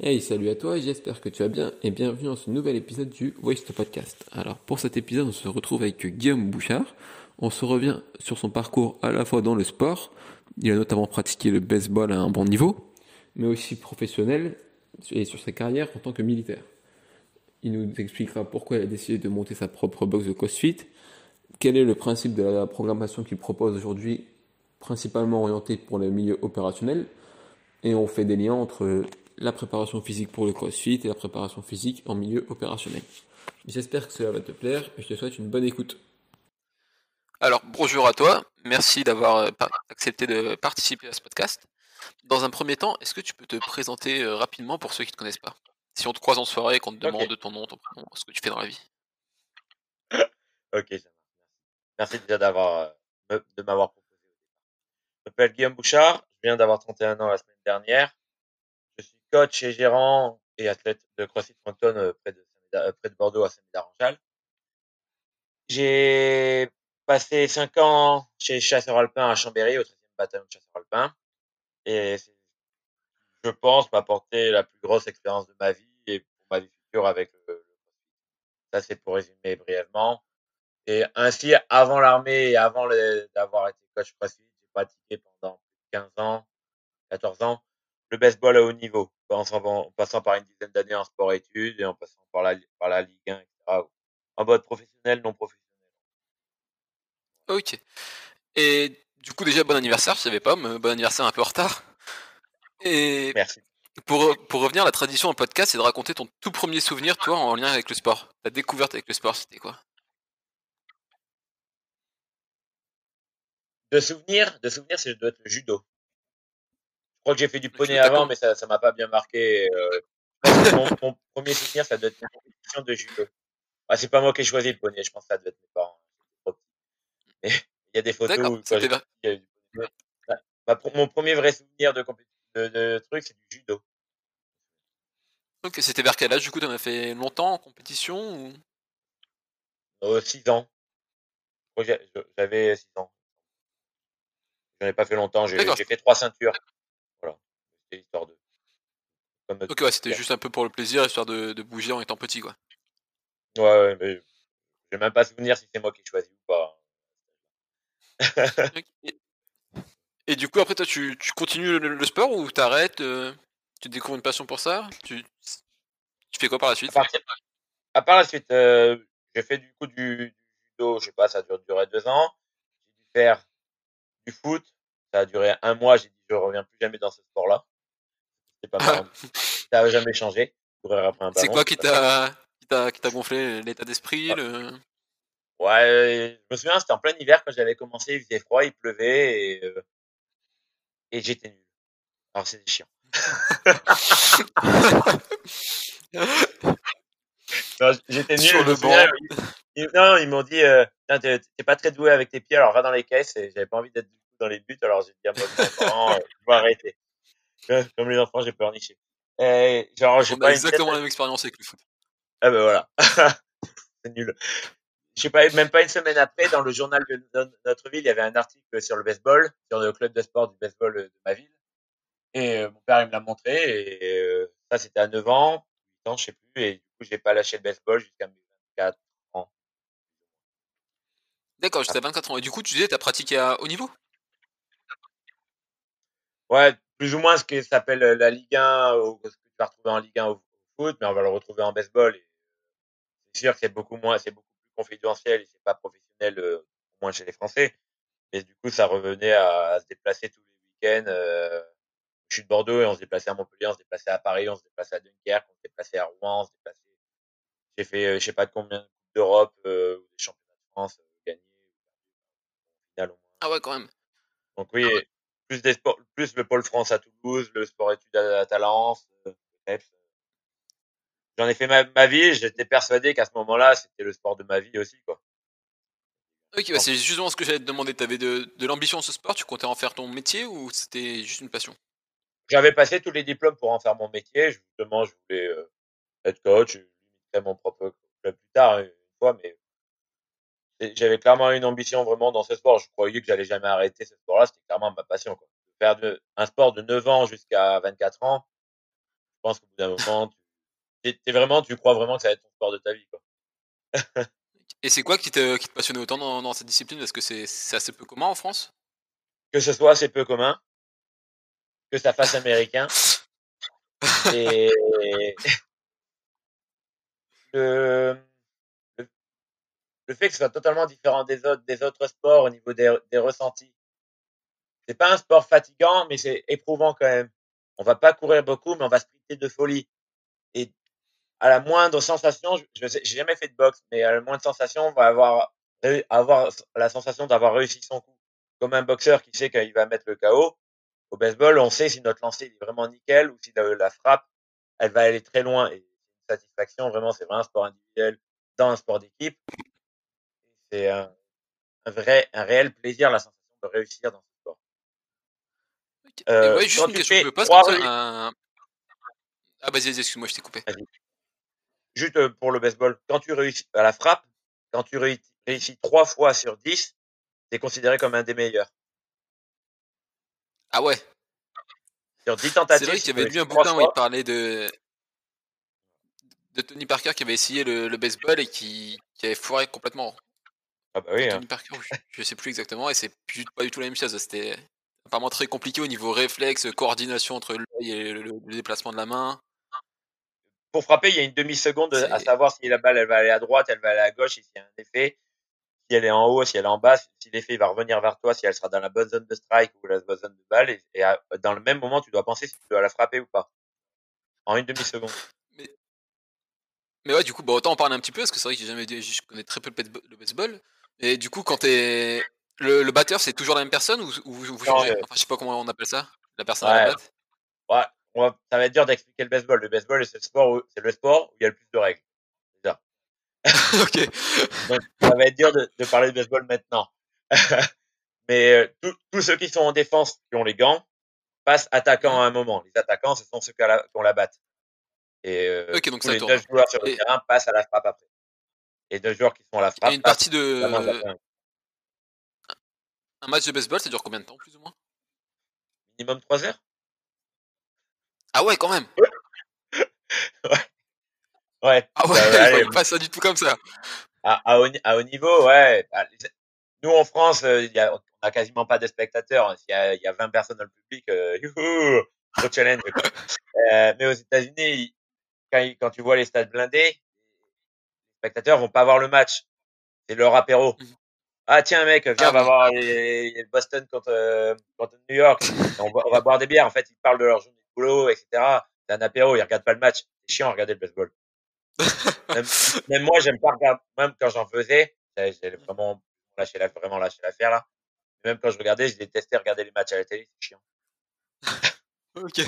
Hey, salut à toi, j'espère que tu vas bien et bienvenue dans ce nouvel épisode du Waste Podcast. Alors pour cet épisode, on se retrouve avec Guillaume Bouchard. On se revient sur son parcours à la fois dans le sport, il a notamment pratiqué le baseball à un bon niveau, mais aussi professionnel et sur sa carrière en tant que militaire. Il nous expliquera pourquoi il a décidé de monter sa propre box de CrossFit, quel est le principe de la programmation qu'il propose aujourd'hui, principalement orienté pour le milieu opérationnel, et on fait des liens entre la préparation physique pour le CrossFit et la préparation physique en milieu opérationnel. J'espère que cela va te plaire et je te souhaite une bonne écoute. Alors, bonjour à toi. Merci d'avoir euh, accepté de participer à ce podcast. Dans un premier temps, est-ce que tu peux te présenter euh, rapidement pour ceux qui ne te connaissent pas? Si on te croise en soirée, qu'on te demande de ton nom, ton prénom, ce que tu fais dans la vie. ok, ça marche. Merci déjà d'avoir, euh, de m'avoir proposé. Je m'appelle Guillaume Bouchard. Je viens d'avoir 31 ans la semaine dernière coach et gérant et athlète de CrossFit Moncton euh, près de, euh, près de Bordeaux à Saint-Médard-en-Jalles. J'ai passé cinq ans chez Chasseur Alpin à Chambéry, au 13e bataillon de Chasseurs Alpin. Et je pense m'apporter la plus grosse expérience de ma vie et pour ma vie future avec le, CrossFit. Ça, c'est pour résumer brièvement. Et ainsi, avant l'armée et avant d'avoir été coach CrossFit, j'ai pratiqué pendant 15 ans, 14 ans, le baseball à haut niveau en passant par une dizaine d'années en sport-études et en passant par la, par la Ligue 1, etc. En mode professionnel, non professionnel. Ok. Et du coup, déjà, bon anniversaire, je savais pas, mais bon anniversaire un peu en retard. Et Merci. Pour, pour revenir à la tradition en podcast, c'est de raconter ton tout premier souvenir, toi, en lien avec le sport. Ta découverte avec le sport, c'était quoi? De souvenir, de souvenir, c'est doit être le judo crois que j'ai fait du poney avant, mais ça, m'a pas bien marqué. Euh, mon, premier souvenir, ça doit être une compétition de judo. Ah, c'est pas moi qui ai choisi le poney, je pense que ça doit être mes parents. Mais il y a des photos où quand mon premier vrai souvenir de, de, de truc, c'est du judo. Ok, c'était vers quel âge du coup? T'en as fait longtemps en compétition ou? 6 euh, ans. J'avais 6 ans. J'en ai pas fait longtemps, j'ai fait trois ceintures histoire de. Ok, ouais, c'était juste un peu pour le plaisir, histoire de, de, bouger en étant petit, quoi. Ouais, ouais, mais j'ai même pas souvenir si c'est moi qui ai choisi ou pas. et, du coup, après, toi, tu, tu continues le, sport ou t'arrêtes euh, Tu découvres une passion pour ça? Tu, tu fais quoi par la suite? À part, la suite, euh, j'ai fait du coup du, judo, je sais pas, ça a duré deux ans. J'ai dû faire du foot, ça a duré un mois, j'ai dit je reviens plus jamais dans ce sport-là. C'est pas marrant. ça n'a jamais changé. C'est quoi qui t'a qui t'a gonflé l'état d'esprit le... Ouais, je me souviens, c'était en plein hiver quand j'avais commencé, il faisait froid, il pleuvait et, euh, et j'étais nul. Alors c'était chiant. j'étais nul. Sur le banc. non, ils m'ont dit, euh, t'es pas très doué avec tes pieds, alors va dans les caisses. Et j'avais pas envie d'être dans les buts, alors j'ai dit à mon enfant, je vais arrêter. Comme les enfants, j'ai peur nicher. Et, genre, j'ai pas exactement la même expérience avec le foot. Ah ben voilà. c'est nul. Je pas, même pas une semaine après, dans le journal de notre ville, il y avait un article sur le baseball, sur le club de sport du baseball de ma ville. Et euh, mon père, il me l'a montré. Et euh, ça, c'était à 9 ans, 8 ans, je sais plus. Et du coup, j'ai pas lâché le baseball jusqu'à mes 24 ans. D'accord, jusqu'à 24 ans. Et du coup, tu disais, tu as pratiqué à haut niveau? Ouais, plus ou moins ce qui s'appelle euh, la Ligue 1, ou ce que tu vas retrouver en Ligue 1 au foot, mais on va le retrouver en baseball. Et c'est sûr que c'est beaucoup moins, c'est beaucoup plus confidentiel et c'est pas professionnel, euh, au moins chez les Français. Et du coup, ça revenait à, se déplacer tous les week-ends. Euh, je suis de Bordeaux et on se déplaçait à Montpellier, on se déplaçait à Paris, on se déplaçait à Dunkerque, on se déplaçait à Rouen, on se déplaçait. J'ai fait, je sais pas combien de coupes d'Europe euh, ou des championnats de France euh, gagnés. Ah ouais, quand même. Donc oui, plus des sports, plus le pôle France à Toulouse, le sport études à, Talence, euh, J'en ai fait ma, ma vie, j'étais persuadé qu'à ce moment-là, c'était le sport de ma vie aussi, quoi. Ok, bah c'est justement ce que j'allais te demander. Tu avais de, de l'ambition ce sport, tu comptais en faire ton métier ou c'était juste une passion? J'avais passé tous les diplômes pour en faire mon métier. Justement, je voulais euh, être coach, je mon propre club plus tard, une fois, mais j'avais clairement une ambition vraiment dans ce sport. Je croyais que j'allais jamais arrêter ce sport-là. C'était clairement ma passion. Quoi. Faire de, un sport de 9 ans jusqu'à 24 ans, pense qu'au bout d'un moment, tu es vraiment, tu crois vraiment que ça va être ton sport de ta vie. Quoi. Et c'est quoi qui te, qui te passionnait autant dans, dans cette discipline? Parce que c'est assez peu commun en France. Que ce soit assez peu commun, que ça fasse américain. Et le, le fait que ce soit totalement différent des autres, des autres sports au niveau des, des ressentis. C'est pas un sport fatigant, mais c'est éprouvant quand même. On va pas courir beaucoup, mais on va sprinter de folie. Et à la moindre sensation, je j'ai jamais fait de boxe, mais à la moindre sensation, on va avoir, avoir la sensation d'avoir réussi son coup. Comme un boxeur qui sait qu'il va mettre le KO. Au baseball, on sait si notre lancer est vraiment nickel ou si la, la frappe, elle va aller très loin. Et une satisfaction, vraiment, c'est vraiment un sport individuel dans un sport d'équipe. C'est un, un, vrai, un réel plaisir, la sensation de réussir dans ce sport. Euh, ouais, juste une question que je me pose comme ça, un... Ah, vas-y, excuse-moi, je t'ai coupé. Juste euh, pour le baseball, quand tu réussis à la frappe, quand tu réussis trois fois sur 10, c'est considéré comme un des meilleurs. Ah ouais Sur 10 tentatives. C'est vrai qu'il y avait lu un bouquin où il parlait de de Tony Parker qui avait essayé le, le baseball et qui, qui, avait foiré complètement. Ah bah oui. Hein. Parker, je, sais plus exactement, et c'est pas du tout la même chose. C'était apparemment très compliqué au niveau réflexe, coordination entre l'œil et le, le, déplacement de la main. Pour frapper, il y a une demi-seconde à savoir si la balle elle va aller à droite, elle va aller à gauche, et s'il y a un effet, si elle est en haut, si elle est en bas, si l'effet va revenir vers toi, si elle sera dans la bonne zone de strike ou la bonne zone de balle, et, et à, dans le même moment, tu dois penser si tu dois la frapper ou pas. En une demi-seconde. Mais, mais ouais, du coup, bah, autant en parler un petit peu, parce que c'est vrai que j'ai jamais dit, je connais très peu le baseball. Et du coup, quand t'es. Le, le batteur, c'est toujours la même personne ou, ou vous changez? Enfin, je sais pas comment on appelle ça. La personne à la batte Ouais, va, ça va être dur d'expliquer le baseball. Le baseball, c'est le sport où, c'est le sport où il y a le plus de règles. Ok. Donc, ça va être dur de, de parler de baseball maintenant. Mais euh, tous ceux qui sont en défense, qui ont les gants, passent attaquants à un moment. Les attaquants, ce sont ceux qui, la, qui ont la batte. Et euh, okay, donc tous ça les tourne. joueurs sur le Et... terrain passent à la frappe après. Les deux joueurs qui sont à la frappe. Et une partie de. Un match de baseball, ça dure combien de temps, plus ou moins? Minimum 3 heures. Ah ouais, quand même. ouais. Ouais. Ah ouais, bah, allez, pas ça du tout comme ça. À, à, haut, à haut niveau, ouais. Bah, nous, en France, euh, y a, on a quasiment pas de spectateurs. Il y a, y a 20 personnes dans le public. Euh, youhou, challenge. Euh, mais aux États-Unis, quand, quand tu vois les stades blindés, spectateurs vont pas voir le match. C'est leur apéro. Mhm. Ah tiens mec, viens, Ah, on va voir les, les Boston contre, euh, contre New York. On va, on va boire des bières. En fait, ils parlent de leur journée de boulot, etc. C'est un apéro, ils regardent pas le match. C'est chiant regarder le baseball. même, même moi, j'aime pas regarder. Même quand j'en faisais, j'ai vraiment lâché la, vraiment lâché l'affaire là. Même quand je regardais, je détestais regarder les matchs à la télé, c'est chiant. ok.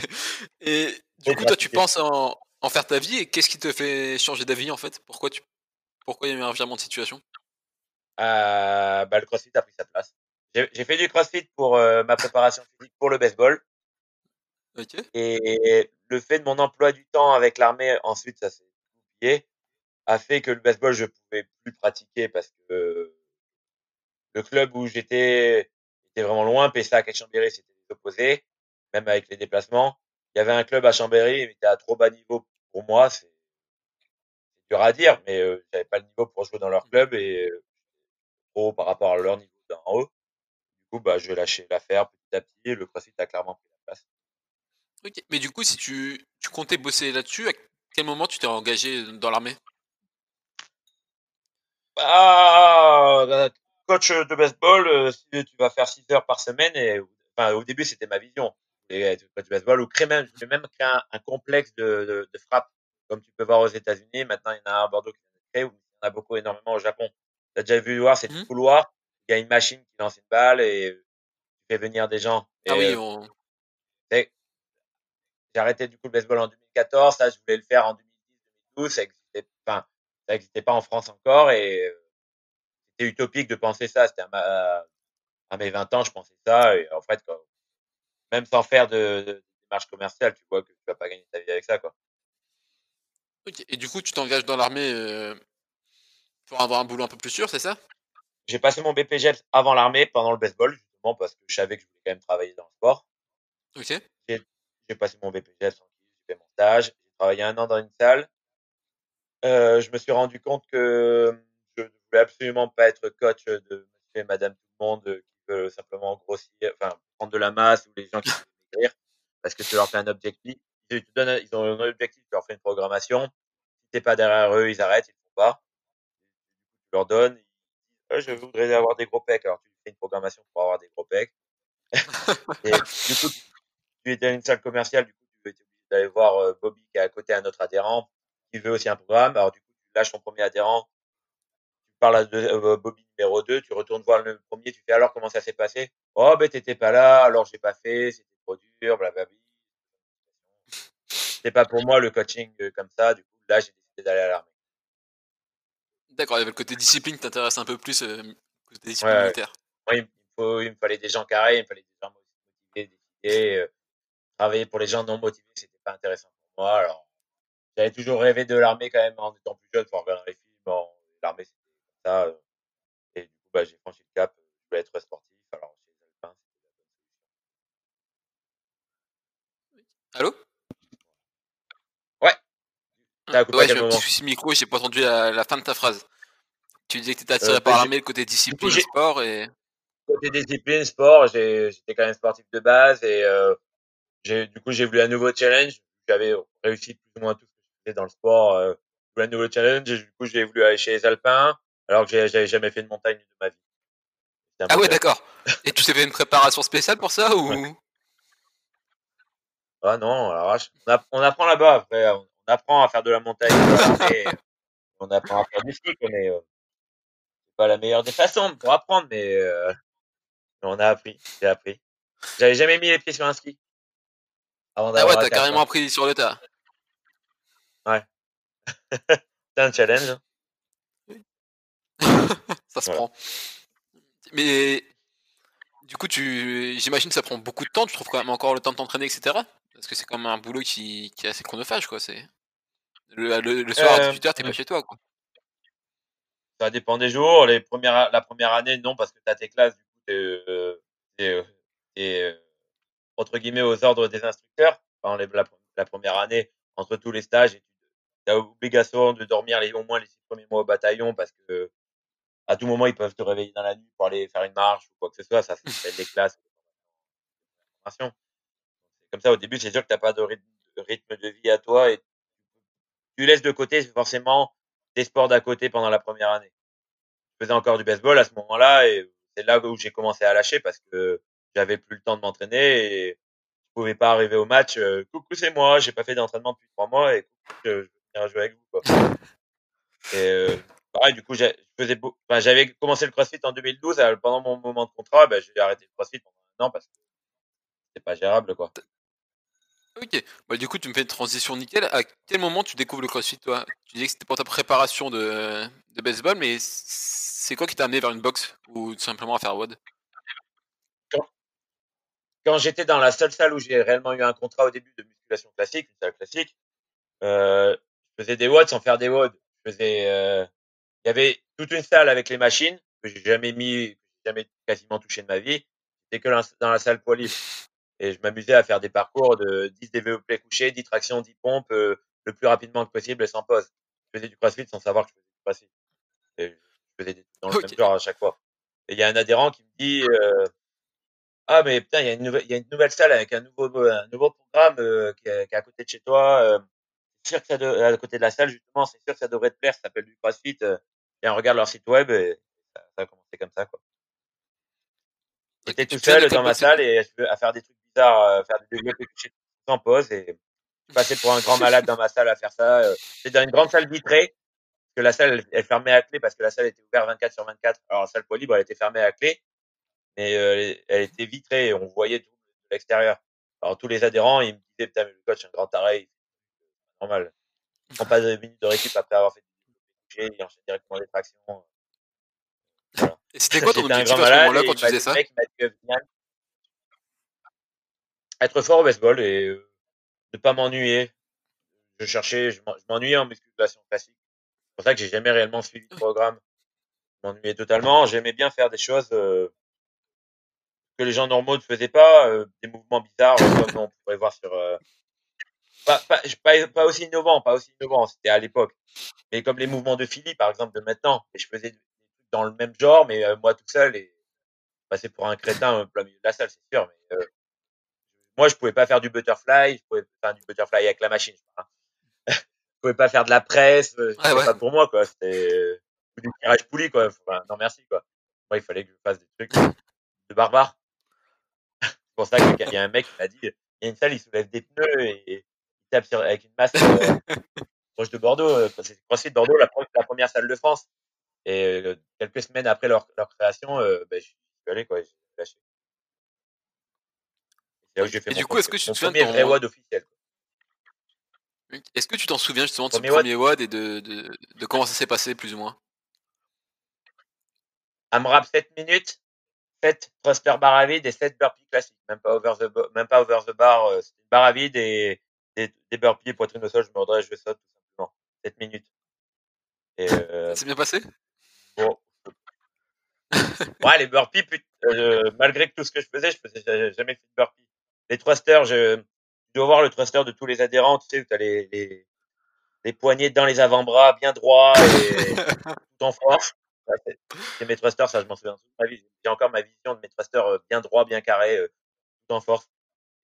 Et du coup, toi, tu penses en, en faire ta vie et qu'est-ce qui te fait changer d'avis en fait? Pourquoi tu pourquoi il y a eu un virement de situation? Euh, bah, Le CrossFit a pris sa place. J'ai fait du CrossFit pour euh, ma préparation physique pour le baseball. Ok. Et le fait de mon emploi du temps avec l'armée, ensuite, ça s'est oublié, a fait que le baseball, je pouvais plus pratiquer parce que le club où j'étais était vraiment loin. Pessac et Chambéry, c'était les opposés, même avec les déplacements. Il y avait un club à Chambéry, mais il était à trop bas niveau pour moi. C'est dur à dire, mais euh, j'avais pas le niveau pour jouer dans leur club et trop par rapport à leur niveau d'en haut. Du coup, bah, je lâchais l'affaire petit à petit. Le CrossFit a clairement pris la place. Ok. Mais du coup, si tu, tu comptais bosser là-dessus, à quel moment tu t'es engagé dans l'armée? Ah, coach de baseball, tu vas faire 6 heures par semaine, et enfin, au début, c'était ma vision. Et coach de baseball, ou créer même, je voulais même créer un, un complexe de, de, de, frappe, comme tu peux voir aux États-Unis. Maintenant, il y en a un à Bordeaux qui est créé, ou il y en a beaucoup énormément au Japon. Tu as déjà vu voir, c'est Mmh. mmh. couloir. Il y a une machine qui lance une balle et tu fais venir des gens. Et, Ah oui, euh, on... j'ai arrêté du coup le baseball en 2014. Ça, je voulais le faire en 2010, 2012. Ça existait, enfin, pas en France encore et euh, c'était utopique de penser ça. C'était à, ma, à mes 20 ans, je pensais ça. Et en fait, quand, même sans faire de, de, de démarche commerciale, tu vois que tu vas pas gagner ta vie avec ça, quoi. Ok. Et du coup, tu t'engages dans l'armée euh, pour avoir un boulot un peu plus sûr, c'est ça? J'ai passé mon BPGEPS avant l'armée, pendant le baseball, justement parce que je savais que je voulais quand même travailler dans le sport. Ok. J'ai passé mon BPGEPS, j'ai fait mon stage. J'ai travaillé un an dans une salle. Euh, je me suis rendu compte que je ne voulais absolument pas être coach de monsieur et madame tout le monde euh, qui veut simplement grossir, enfin, prendre de la masse ou les gens qui veulent maigrir parce que tu leur fais un objectif. Ils, te donnent, ils ont un objectif, tu leur fais une programmation. Si t'es pas derrière eux, ils arrêtent, ils ne font pas. Tu leur donnes, ils disent, je voudrais avoir des gros pecs. Alors tu fais une programmation pour avoir des gros pecs. et du coup, tu étais dans une salle commerciale, du coup, tu étais obligé d'aller voir euh, Bobby qui est à côté un autre adhérent qui veut aussi un programme. Alors du coup, tu lâches ton premier adhérent, tu parles à euh, Bobby numéro 2, tu retournes voir le premier, tu fais alors comment ça s'est passé? Oh ben t'étais pas là, alors j'ai pas fait, c'était trop dur, blablabla. C'est pas pour moi le coaching euh, comme ça. Du coup, là, j'ai décidé d'aller à l'armée. D'accord, il y avait le côté discipline qui t'intéresse un peu plus, euh, côté discipline militaire. Moi, il, faut, il me fallait des gens carrés, il me fallait des gens motivés, décidés. Euh, travailler pour les gens non motivés, c'était pas intéressant pour moi. Alors, j'avais toujours rêvé de l'armée quand même en étant plus jeune pour regarder les films. L'armée, c'était comme ça. Euh, et du coup, bah, j'ai franchi le cap. Je voulais être sportif. Alors, chez les Alpins, c'était la bonne solution. Allô? T'as coupé ouais, j'ai un petit souci micro, j'ai pas entendu la, fin de ta phrase. Tu disais que tu étais attiré euh, par l'armée, le côté discipline, sport et. Côté discipline, sport, j'étais quand même sportif de base et euh, du coup j'ai voulu un nouveau challenge. J'avais réussi plus ou moins tout ce que je faisais dans le sport. Euh, un nouveau challenge et du coup j'ai voulu aller chez les Alpins alors que j'avais jamais fait de montagne de ma vie. Ah ouais, d'accord. Et tu t'es fait une préparation spéciale pour ça ou Ah non, alors on, apprend là-bas après. On apprend à faire de la montagne, on apprend à faire du ski, mais euh, c'est pas la meilleure des façons pour apprendre, mais euh, on a appris, j'ai appris. J'avais jamais mis les pieds sur un ski. Avant ah ouais, t'as carrément appris sur le tas. Ouais. c'est un challenge. ça se prend. Mais du coup, tu, j'imagine que ça prend beaucoup de temps. Tu trouves quand même encore le temps de t'entraîner, etc. Parce que c'est quand même un boulot qui, qui est assez chronophage, quoi. C'est le, soir à 18h, euh, t'es pas chez toi, quoi. Ça dépend des jours. Les premières, la première année, non, parce que t'as tes classes, du coup, t'es, euh, euh, euh, entre guillemets aux ordres des instructeurs. Enfin, la, la, première année, entre tous les stages, tu as obligation de dormir les, au moins les six premiers mois au bataillon parce que à tout moment, ils peuvent te réveiller dans la nuit pour aller faire une marche ou quoi que ce soit. Ça, c'est des classes comme ça, au début, c'est sûr que tu n'as pas de rythme, de vie à toi et tu laisses de côté forcément des sports d'à côté pendant la première année. Je faisais encore du baseball à ce moment-là et c'est là où j'ai commencé à lâcher parce que j'avais plus le temps de m'entraîner et je pouvais pas arriver au match. Euh, coucou, c'est moi, j'ai pas fait d'entraînement depuis trois mois et coucou, je, veux venir jouer avec vous. Quoi. Euh, du coup, je j'avais commencé le CrossFit en 2012. pendant mon moment de contrat, ben, j'ai arrêté le CrossFit pendant un an parce que c'était pas gérable, quoi. Ok, bah, du coup, tu me fais une transition nickel. À quel moment tu découvres le CrossFit, toi? Tu disais que c'était pour ta préparation de, baseball, mais c'est quoi qui t'a amené vers une boxe ou tout simplement à faire WOD? Quand, j'étais dans la seule salle où j'ai réellement eu un contrat au début de musculation classique, une salle classique, euh, je faisais des WOD sans faire des WOD. Euh, il y avait toute une salle avec les machines que j'ai jamais mis, jamais quasiment touché de ma vie. C'était que dans la salle poids libre. Et je m'amusais à faire des parcours de 10 développés couchés, 10 tractions, 10 pompes, euh, le plus rapidement que possible et sans pause. Je faisais du crossfit sans savoir que je faisais du crossfit. Et je faisais des dans le même genre à chaque fois. Et il y a un adhérent qui me dit, euh, ah, mais putain, il y a une nouvelle, il y a une nouvelle salle avec un nouveau, un nouveau programme euh, qui, est, qui, est, à côté de chez toi. Euh, c'est sûr que ça de, à côté de la salle, justement, c'est sûr que ça devrait te plaire. Ça s'appelle du CrossFit. Euh, et on regarde leur site web et ça, ça a commencé comme ça, quoi. J'étais tout seul dans ma salle et à faire des trucs bizarres, euh, faire des développés couchés sans pause et je passais pour un grand malade dans ma salle à faire ça. Euh. C'était dans une grande salle vitrée parce que la salle elle, fermait à clé parce que la salle était ouverte 24 sur 24. Alors la salle poids libre elle était fermée à clé, mais euh, elle était vitrée et on voyait tout de l'extérieur. Alors tous les adhérents ils me disaient putain mais le coach est un grand taré, normal. Il prend pas de minutes de récup après avoir fait des développés couchés, il enchaîne directement les tractions. Et c'était quoi ton objectif à ce moment-là quand tu faisais ça? Être fort au baseball et euh, ne pas m'ennuyer. Je cherchais, je m'ennuyais en musculation classique. C'est pour ça que j'ai jamais réellement suivi le programme. Je m'ennuyais totalement. J'aimais bien faire des choses euh, que les gens normaux ne faisaient pas, euh, des mouvements bizarres comme on pourrait voir sur pas, pas, pas, pas aussi innovant, pas aussi innovant, c'était à l'époque. Mais comme les mouvements de Philly, par exemple, de maintenant, et je faisais des trucs dans le même genre, mais euh, moi tout seul, et passer pour un crétin au plein milieu de la salle, c'est sûr. Mais euh, moi, je pouvais pas faire du butterfly, je pouvais faire du butterfly avec la machine. Je, je pouvais pas faire de la presse, euh, Ah ouais. pas pour moi, quoi. C'était du tirage poulie, quoi. Enfin, non, merci, quoi. Moi, il fallait que je fasse des trucs de barbare. c'est pour ça qu'il y a un mec qui m'a dit, il y a une salle, il soulève des pneus et, et il tape sur, avec une masse euh, proche de Bordeaux. euh, C'est CrossFit Bordeaux, la, pre- la première salle de France. Et euh, quelques semaines après leur, leur création, euh, ben, je suis allé, quoi. J'ai lâché. Là où j'ai fait Et mon du coup, est-ce que tu te souviens de premier vrai ton- WOD officiel. Est-ce que tu t'en souviens justement de ce Premier premier WOD et de, de, de comment ça s'est passé plus ou moins? AMRAP 7 minutes, 7 thruster bar à vide et 7 burpees classiques. Même pas over the, bo- même pas over the bar. euh, C'était une à vide et des, des burpees, poitrine au sol, je me redresse, je saute, tout simplement. 7 minutes. Et euh, Ça s'est bien passé? bon. Ouais, les burpees, put- euh, malgré que tout ce que je faisais, je faisais jamais fait de burpees. Les thrusters, je, tu dois voir le thruster de tous les adhérents, tu sais, où t'as les, les, les poignets dans les avant-bras, bien droits et tout en force. C'est- mes thrusters, ça, je m'en souviens toute ma vie. J'ai encore ma vision de mes thrusters euh, bien droits, bien carrés, euh, tout en force.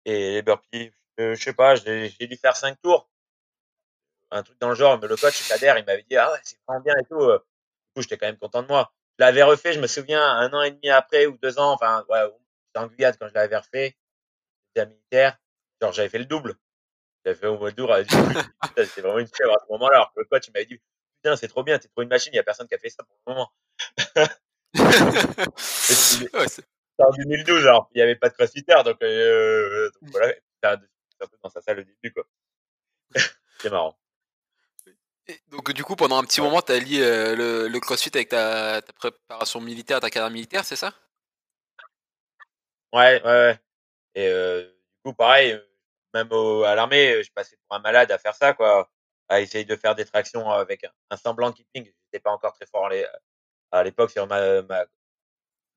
Et les burpees, euh, je sais pas, j'ai dû faire cinq tours. Un truc dans le genre, mais le coach, Kader, il m'avait dit, ah ouais, c'est vraiment bien et tout. Du coup, j'étais quand même content de moi. Je l'avais refait, je me souviens, un an et demi après ou deux ans, enfin, ouais, en Guyane quand je l'avais refait. Militaire. Genre, j'avais fait le double. J'avais fait au mois d'août. coup, putain, C'était vraiment une chèvre à ce moment-là. Alors que le coach, m'avait dit, putain, c'est trop bien, t'es trop une machine, il y a personne qui a fait ça pour le moment. c'est- en 2012, alors, il n'y avait pas de crossfitter, donc, euh, donc voilà, c'était un peu dans sa salle au début, quoi. c'est marrant. Et donc du coup, pendant un petit Ouais. moment, tu as lié euh, le, le CrossFit avec ta, ta préparation militaire, ta carrière militaire, c'est ça? Ouais, ouais, ouais. Et euh, coup, pareil, euh, même à l'armée, euh, je passais pour un malade à faire ça, quoi, à essayer de faire des tractions avec un, semblant de keeping. J'étais pas encore très fort à l'é- à l'époque sur ma, ma,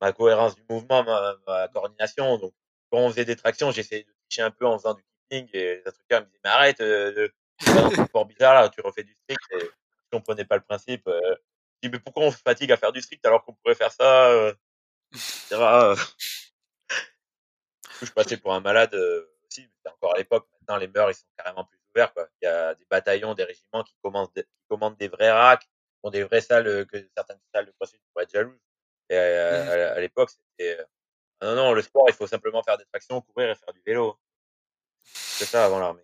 ma cohérence du mouvement, ma, coordination. Donc, quand on faisait des tractions, j'essayais de tricher un peu en faisant du keeping et les instructeurs me disaient, mais arrête, euh, sport bizarre là, tu refais du strict et je comprenais pas le principe. Euh, je dis, mais pourquoi on se fatigue à faire du strict alors qu'on pourrait faire ça, euh, etc. Coup, je passais pour un malade euh, aussi, mais encore à l'époque. Maintenant, les mœurs, ils sont carrément plus ouverts. Quoi. Il y a des bataillons, des régiments qui commandent des, qui commandent des vrais racks, qui ont des vraies salles euh, que certaines salles de CrossFit pourraient être jalouses. Et euh, Mhm. à, à l'époque, c'était... non, non, le sport, il faut simplement faire des tractions, courir et faire du vélo. C'est ça avant l'armée.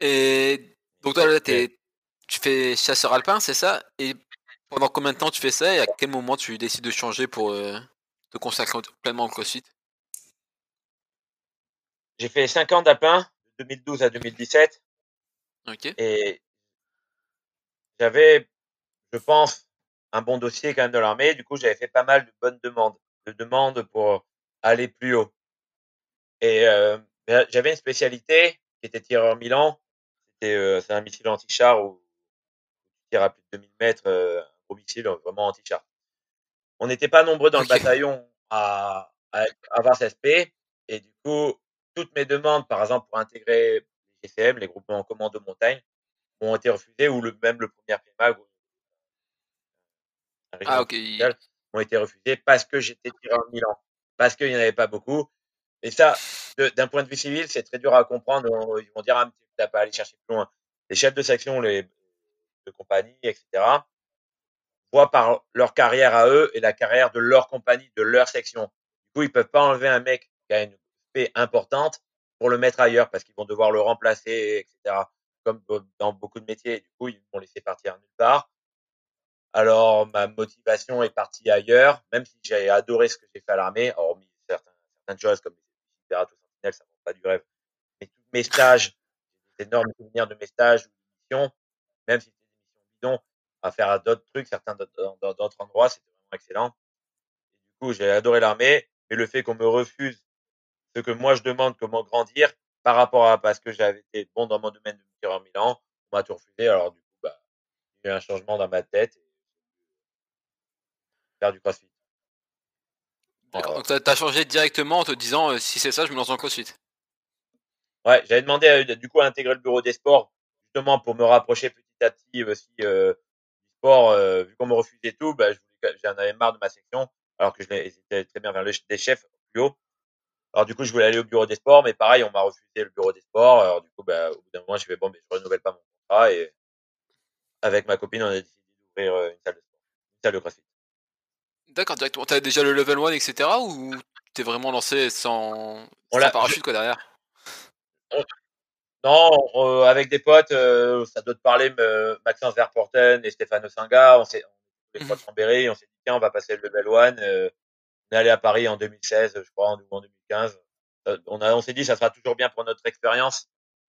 Et donc toi, là, t'es- tu fais chasseur alpin, c'est ça? Et pendant combien de temps tu fais ça? Et à quel moment tu décides de changer pour euh, te consacrer pleinement au CrossFit? J'ai fait 5 ans d'alpin, de 2012 à 2017, Ok. et j'avais, je pense, un bon dossier quand même de l'armée. Du coup, j'avais fait pas mal de bonnes demandes, de demandes pour aller plus haut. Et euh, ben, j'avais une spécialité qui était tireur Milan. C'était euh, c'est un missile anti-char où tu tires à plus de 2000 mètres, euh, un gros missile euh, vraiment anti-char. On n'était pas nombreux dans le bataillon à, à avoir cette SP. Et du coup, toutes mes demandes, par exemple, pour intégrer les GCM, les groupements en commando montagne, ont été refusées ou le, même le premier un régiment Ah ont été refusées parce que j'étais tireur Milan, parce qu'il n'y en avait pas beaucoup. Et ça, de- d'un point de vue civil, c'est très dur à comprendre. Ils vont dire, ah, tu n'as pas à aller chercher plus loin. Les chefs de section, les de compagnie, etc., voient par leur carrière à eux et la carrière de leur compagnie, de leur section. Du coup, ils peuvent pas enlever un mec qui a une paix importante pour le mettre ailleurs parce qu'ils vont devoir le remplacer, etc. Comme dans beaucoup de métiers. Du coup, ils vont laisser partir nulle part. Alors, ma motivation est partie ailleurs, même si j'ai adoré ce que j'ai fait à l'armée, hormis certains, certaines choses comme les ou sentinelles, ça ne pas du rêve. Mais tous mes stages, j'ai d'énormes souvenirs de mes stages ou missions, même si c'était des missions bidons, à faire à d'autres trucs, certains d'autres endroits, c'était vraiment excellent. Et du coup, j'ai adoré l'armée, mais le fait qu'on me refuse ce que moi je demande, comment grandir, par rapport à parce que j'avais été bon dans mon domaine de tireur Milan, on m'a tout refusé. Alors du coup, bah, il y a eu un changement dans ma tête. Et faire du crossfit. D'accord. Donc t'as- t'as changé directement en te disant euh, si c'est ça, je me lance le CrossFit? Ouais, j'avais demandé à, du coup à intégrer le bureau des sports, justement pour me rapprocher petit à petit aussi euh, du sport. euh, vu qu'on me refusait tout, bah, je voulais- j'en avais marre de ma section, alors que je l'ai- j'étais très bien vers le, des chefs plus haut. Alors du coup, je voulais aller au bureau des sports, mais pareil, on m'a refusé le bureau des sports. Alors du coup, bah, au bout d'un moment, je fais bon, mais je renouvelle pas mon contrat et avec ma copine, on a décidé d'ouvrir euh, une salle de sport, une salle de CrossFit. D'accord, directement. T'as déjà le level 1, etc. ou t'es vraiment lancé sans, On sans parachute quoi derrière? Non, euh, avec des potes, euh, ça doit te parler Maxence Verporten et Stéphane Singa. On s'est, on est potes Chambéry, on s'est dit tiens, on va passer le level 1. Euh, on est allé à Paris en 2016, je crois, en, en 2015. Euh, on a, on s'est dit ça sera toujours bien pour notre expérience.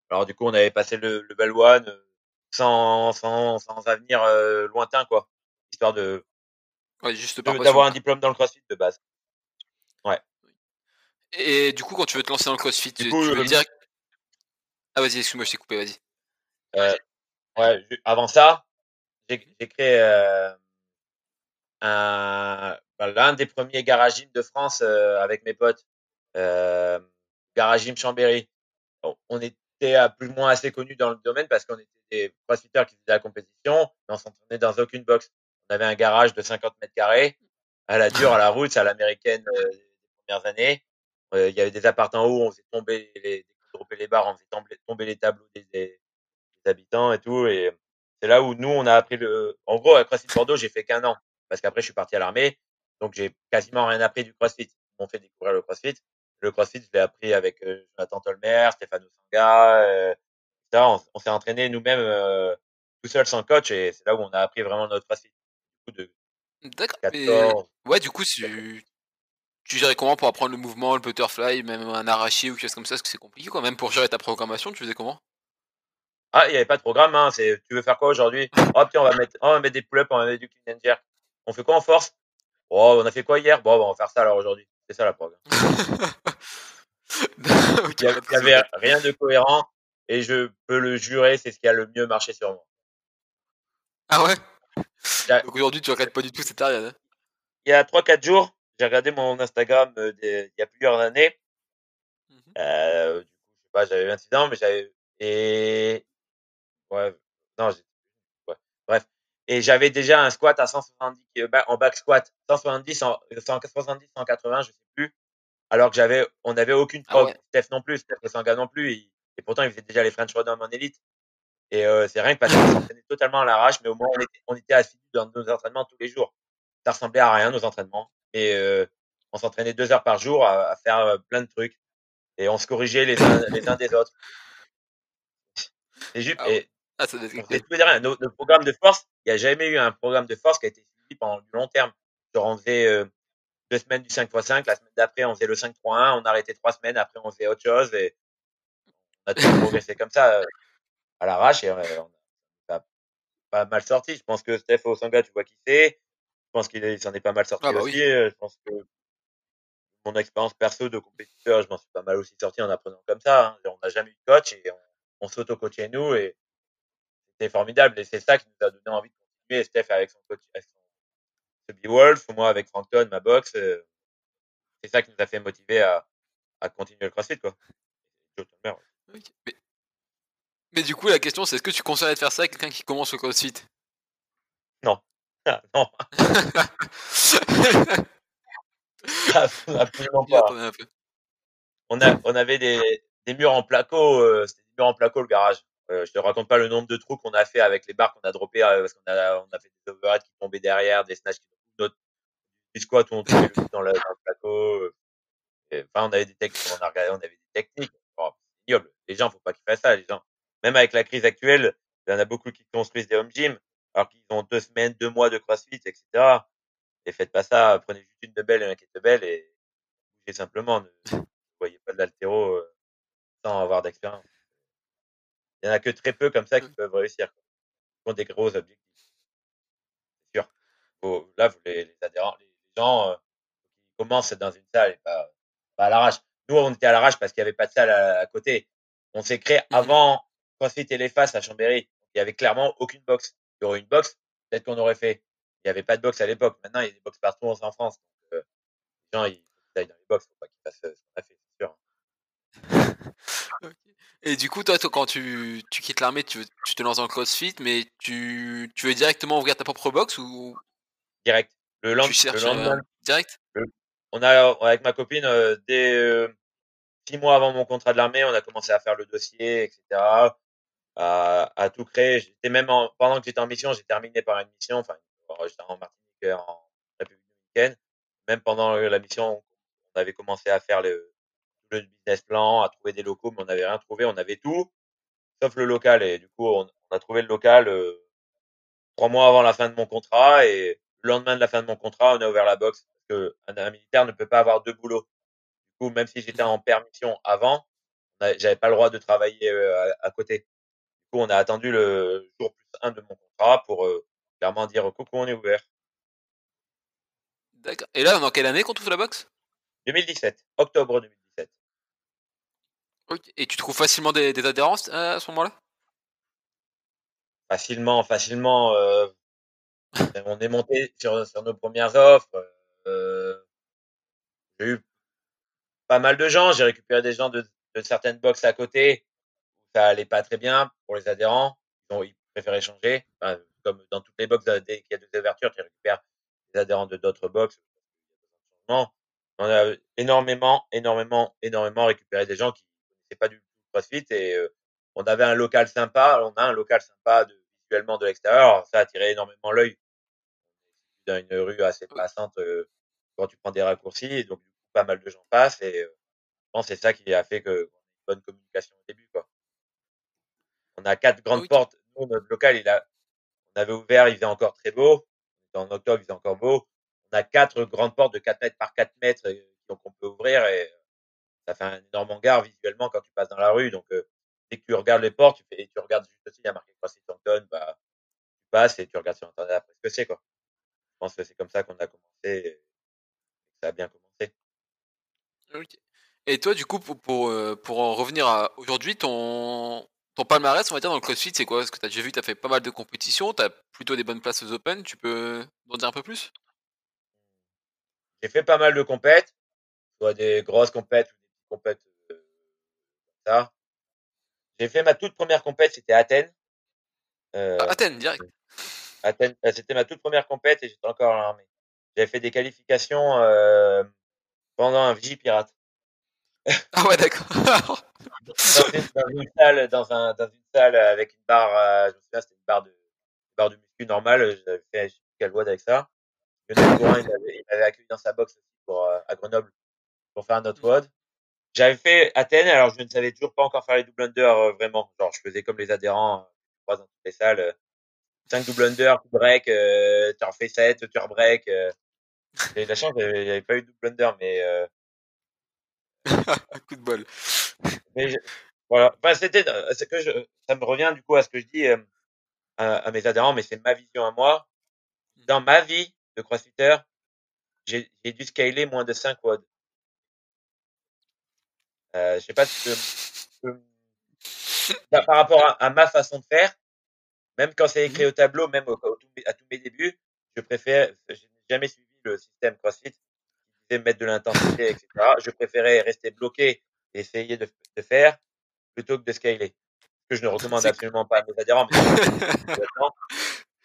Alors du coup, on avait passé le level 1 euh, sans, sans, sans avenir euh, lointain, quoi, histoire de, Ouais, juste d'avoir un diplôme dans le CrossFit de base. Et du coup, quand tu veux te lancer dans le crossfit, Du tu, coup, veux euh, direct. Ah, vas-y, excuse-moi, je t'ai coupé, vas-y. Euh, ouais, avant ça, j'ai j'ai créé euh, un, bah, l'un des premiers garage gym de France euh, avec mes potes. Euh, garage gym Chambéry. On, on était à plus ou moins assez connus dans le domaine parce qu'on était des crossfitters qui faisaient la compétition, mais on s'entraînait dans aucune box. On avait un garage de 50 mètres carrés, à la dure, à la route, à l'américaine euh, des premières années. Euh, Il y avait des appartements en on faisait tomber les, les barres, on faisait tomber, les tableaux des, des, des habitants et tout. Et c'est là où nous, on a appris le. En gros, à CrossFit Bordeaux, j'ai fait qu'un an parce qu'après, je suis parti à l'armée. Donc, j'ai quasiment rien appris du CrossFit. Ils m'ont fait découvrir le CrossFit. Le CrossFit, je l'ai appris avec euh, Jonathan Tolmer, Stéphane Sanga. Euh, ça, on, on s'est entraîné nous-mêmes euh, tout seul sans coach et c'est là où on a appris vraiment notre CrossFit. D'accord. Mais 14. ouais, du coup, tu, gérais comment pour apprendre le mouvement, le butterfly, même un arraché ou quelque chose comme ça, parce que c'est compliqué quoi. Même pour gérer ta programmation, tu faisais comment? Ah, il n'y avait pas de programme. Hein. C'est, tu veux faire quoi aujourd'hui? Oh, tiens, on va mettre, oh, on va mettre des pull-ups, on va mettre du clean and jerk. On fait quoi en force? Oh, on a fait quoi hier? Bon, bah, on va faire ça alors aujourd'hui. C'est ça la. Ok, Il y a- pas de il y soucis, avait rien de cohérent et je peux le jurer, c'est ce qui a le mieux marché sur moi. Ah ouais? Donc aujourd'hui, tu regrettes pas du tout cette période. hein? Il y a 3-4 jours, j'ai regardé mon Instagram euh, des- il y a plusieurs années. Mhm. Euh, du coup, je sais pas, j'avais 26 ans, mais j'avais et ouais, non, bref. Et j'avais déjà un squat à 170 ki- ba- en back squat, 170, en, 170, 180, je sais plus. Alors que j'avais, on n'avait aucune Ah prog. ouais. Steph non plus, Steph Sanga non plus. et pourtant, il faisait déjà les French Rodham en élite. Et euh, c'est rien que parce qu'on s'entraînait totalement à l'arrache, mais au moins on était, on était assidus dans nos entraînements tous les jours. Ça ressemblait à rien nos entraînements. Et euh, on s'entraînait deux heures par jour à, à faire euh, plein de trucs. Et on se corrigeait les uns, les uns des autres. C'est juste, Ah et Ah, ça rien. Nos, nos programmes de force, il n'y a jamais eu un programme de force qui a été suivi pendant du long terme. Genre, on faisait euh, deux semaines du 5x5, la semaine d'après, on faisait le 5x1, on arrêtait trois semaines, après, on faisait autre chose. Et on a toujours progressé comme ça, euh, à l'arrache. Et on a pas mal sorti. Je pense que Steph Osanga, tu vois qui c'est. Je pense qu'il s'en est pas mal sorti Ah bah aussi. oui. Euh, Je pense que mon expérience perso de compétiteur, je m'en suis pas mal aussi sorti en apprenant comme ça. hein. On n'a jamais eu de coach et on, on s'auto-coachait nous et c'était formidable. Et c'est ça qui nous a donné envie de continuer. Steph avec son coach, avec son, ce B-Wolf, moi avec Frankton, ma boxe, euh, c'est ça qui nous a fait motiver à, à continuer le CrossFit, quoi. Mais... mais du coup, la question, c'est est-ce que tu conseillerais de faire ça à quelqu'un qui commence le crossfit? Ah, non, absolument Je pas. l'attendais un peu. on, a, on avait des, des murs en placo, euh, c'était des murs en placo le garage. Euh, je te raconte pas le nombre de trous qu'on a fait avec les barres qu'on a droppées euh, parce qu'on a, on a fait des overheads qui tombaient derrière, des snatchs qui notre du squat où on tombait dans, le- dans le placo. euh. Enfin, on avait des techniques, on a regardé, on avait des techniques. Oh, c'est ignoble. Les gens, faut pas qu'ils fassent ça, les gens. Même avec la crise actuelle, il y en a beaucoup qui construisent des home gyms alors qu'ils ont deux semaines, deux mois de crossfit, etc. Et faites pas ça, prenez juste une de belle et un kettlebell et bougez simplement. Ne voyez pas de l'altéro euh, sans avoir d'expérience. Il y en a que très peu comme ça qui Mm. peuvent réussir. Qui ont des gros objectifs. C'est sûr. Faut, là, vous, les, les adhérents, les, gens euh, qui commencent dans une salle et pas, pas à l'arrache. Nous, on était à l'arrache parce qu'il n'y avait pas de salle à, à côté. On s'est créé Mhm. avant CrossFit et les faces à Chambéry. Il y avait clairement aucune box. Il y aurait une box, peut-être qu'on aurait fait. Il n'y avait pas de box à l'époque. Maintenant, il y a des box partout en France. Donc, euh, les gens, ils, ils aillent dans les box. Faut pas qu'ils fassent euh, ce qu'on a fait, c'est sûr. Et du coup, toi, toi, quand tu, tu quittes l'armée, tu, te lances dans le CrossFit, mais tu, tu veux directement ouvrir ta propre box ou Direct. Le, lend- tu le cherches euh, direct? On a, avec ma copine, euh, dès euh, six mois avant mon contrat de l'armée, on a commencé à faire le dossier, etc. À, à tout créer. J'étais même en, pendant que j'étais en mission, j'ai terminé par une mission. Enfin, j'étais en Martinique, en République dominicaine. Même pendant la mission, on avait commencé à faire le, le business plan, à trouver des locaux, mais on n'avait rien trouvé. On avait tout, sauf le local. Et du coup, on, on a trouvé le local euh, trois mois avant la fin de mon contrat. Et le lendemain de la fin de mon contrat, on a ouvert la box parce que un, un militaire ne peut pas avoir deux boulots. Du coup, même si j'étais en permission avant, j'avais pas le droit de travailler euh, à, à côté. Du coup, on a attendu le jour plus un de mon contrat pour euh, clairement dire coucou, on est ouvert. D'accord. Et là, dans quelle année qu'on trouve la box? 2017, octobre 2017. Et tu trouves facilement des, des adhérences euh, à ce moment-là? Facilement, facilement, euh, on est monté sur, nos premières offres. Euh, j'ai eu pas mal de gens. J'ai récupéré des gens de, certaines box à côté ça allait pas très bien pour les adhérents. Ils, préféraient changer. Comme dans toutes les box, dès qu'il y a des ouvertures, tu récupères des adhérents de d'autres box. Non, on a énormément, énormément, énormément récupéré des gens qui connaissaient pas du tout CrossFit et euh, on avait un local sympa. On a un local sympa de, visuellement de l'extérieur. Ça a attiré énormément l'œil dans une rue assez passante euh, quand tu prends des raccourcis. Et donc, du coup, pas mal de gens passent et euh, je pense c'est ça qui a fait que bonne communication au début. Quoi. On a quatre grandes Oui. portes. Nous, notre local, il a, on avait ouvert, il faisait encore très beau. En octobre, il faisait encore beau. On a quatre grandes portes de 4 mètres par 4 mètres donc on peut ouvrir et ça fait un énorme hangar visuellement quand tu passes dans la rue. Donc, euh, dès que tu regardes les portes, tu, fais, et tu regardes juste aussi, il y a marqué CrossFit Hampton, bah, tu passes et tu regardes sur Internet après ce que c'est. Quoi. Je pense que c'est comme ça qu'on a commencé et ça a bien commencé. Et toi, du coup, pour, pour, euh, pour en revenir à aujourd'hui, ton, ton palmarès, on va dire, dans le CrossFit, c'est quoi? Parce que tu as déjà vu, tu as fait pas mal de compétitions, tu as plutôt des bonnes places aux Open, tu peux en dire un peu plus? J'ai fait pas mal de compètes, soit des grosses compètes ou euh, ça. J'ai fait ma toute première compète, c'était Athènes. Euh, Ah, Athènes, direct. Athènes, euh, c'était ma toute première compète et j'étais encore à l'armée. J'avais fait des qualifications euh, pendant un Vigie pirate. Ah ouais, d'accord. Dans une, dans une salle, dans, un, dans une salle avec une barre, euh, je me souviens, c'était une barre de, une barre de muscu normale. J'avais fait, je sais avec ça. Lionel Gourin, il m'avait, il m'avait accueilli dans sa box pour, à Grenoble pour faire un autre WOD. J'avais fait Athènes, alors je ne savais toujours pas encore faire les double under euh, vraiment. Genre, je faisais comme les adhérents, euh, je croise dans toutes les salles. euh, 5 double under, tu break, euh, tu en fais 7, tu break. Euh. J'ai eu de la chance, avait pas eu de double under, mais, euh, coup de bol. mais je- voilà. Enfin, c'était, euh, c'est que je, ça me revient du coup à ce que je dis euh, à, à mes adhérents, mais c'est ma vision à moi. Dans ma vie de crossfitter, j'ai dû scaler moins de 5 WOD. Euh, je sais pas si je- bah, par rapport à, à ma façon de faire, même quand c'est écrit au tableau, même au, au tout- à tous mes débuts, je préfère, je n'ai jamais suivi le système CrossFit mettre de l'intensité, etc. Je préférais rester bloqué et essayer de, de faire plutôt que de scaler. Que je ne recommande absolument pas à mes adhérents,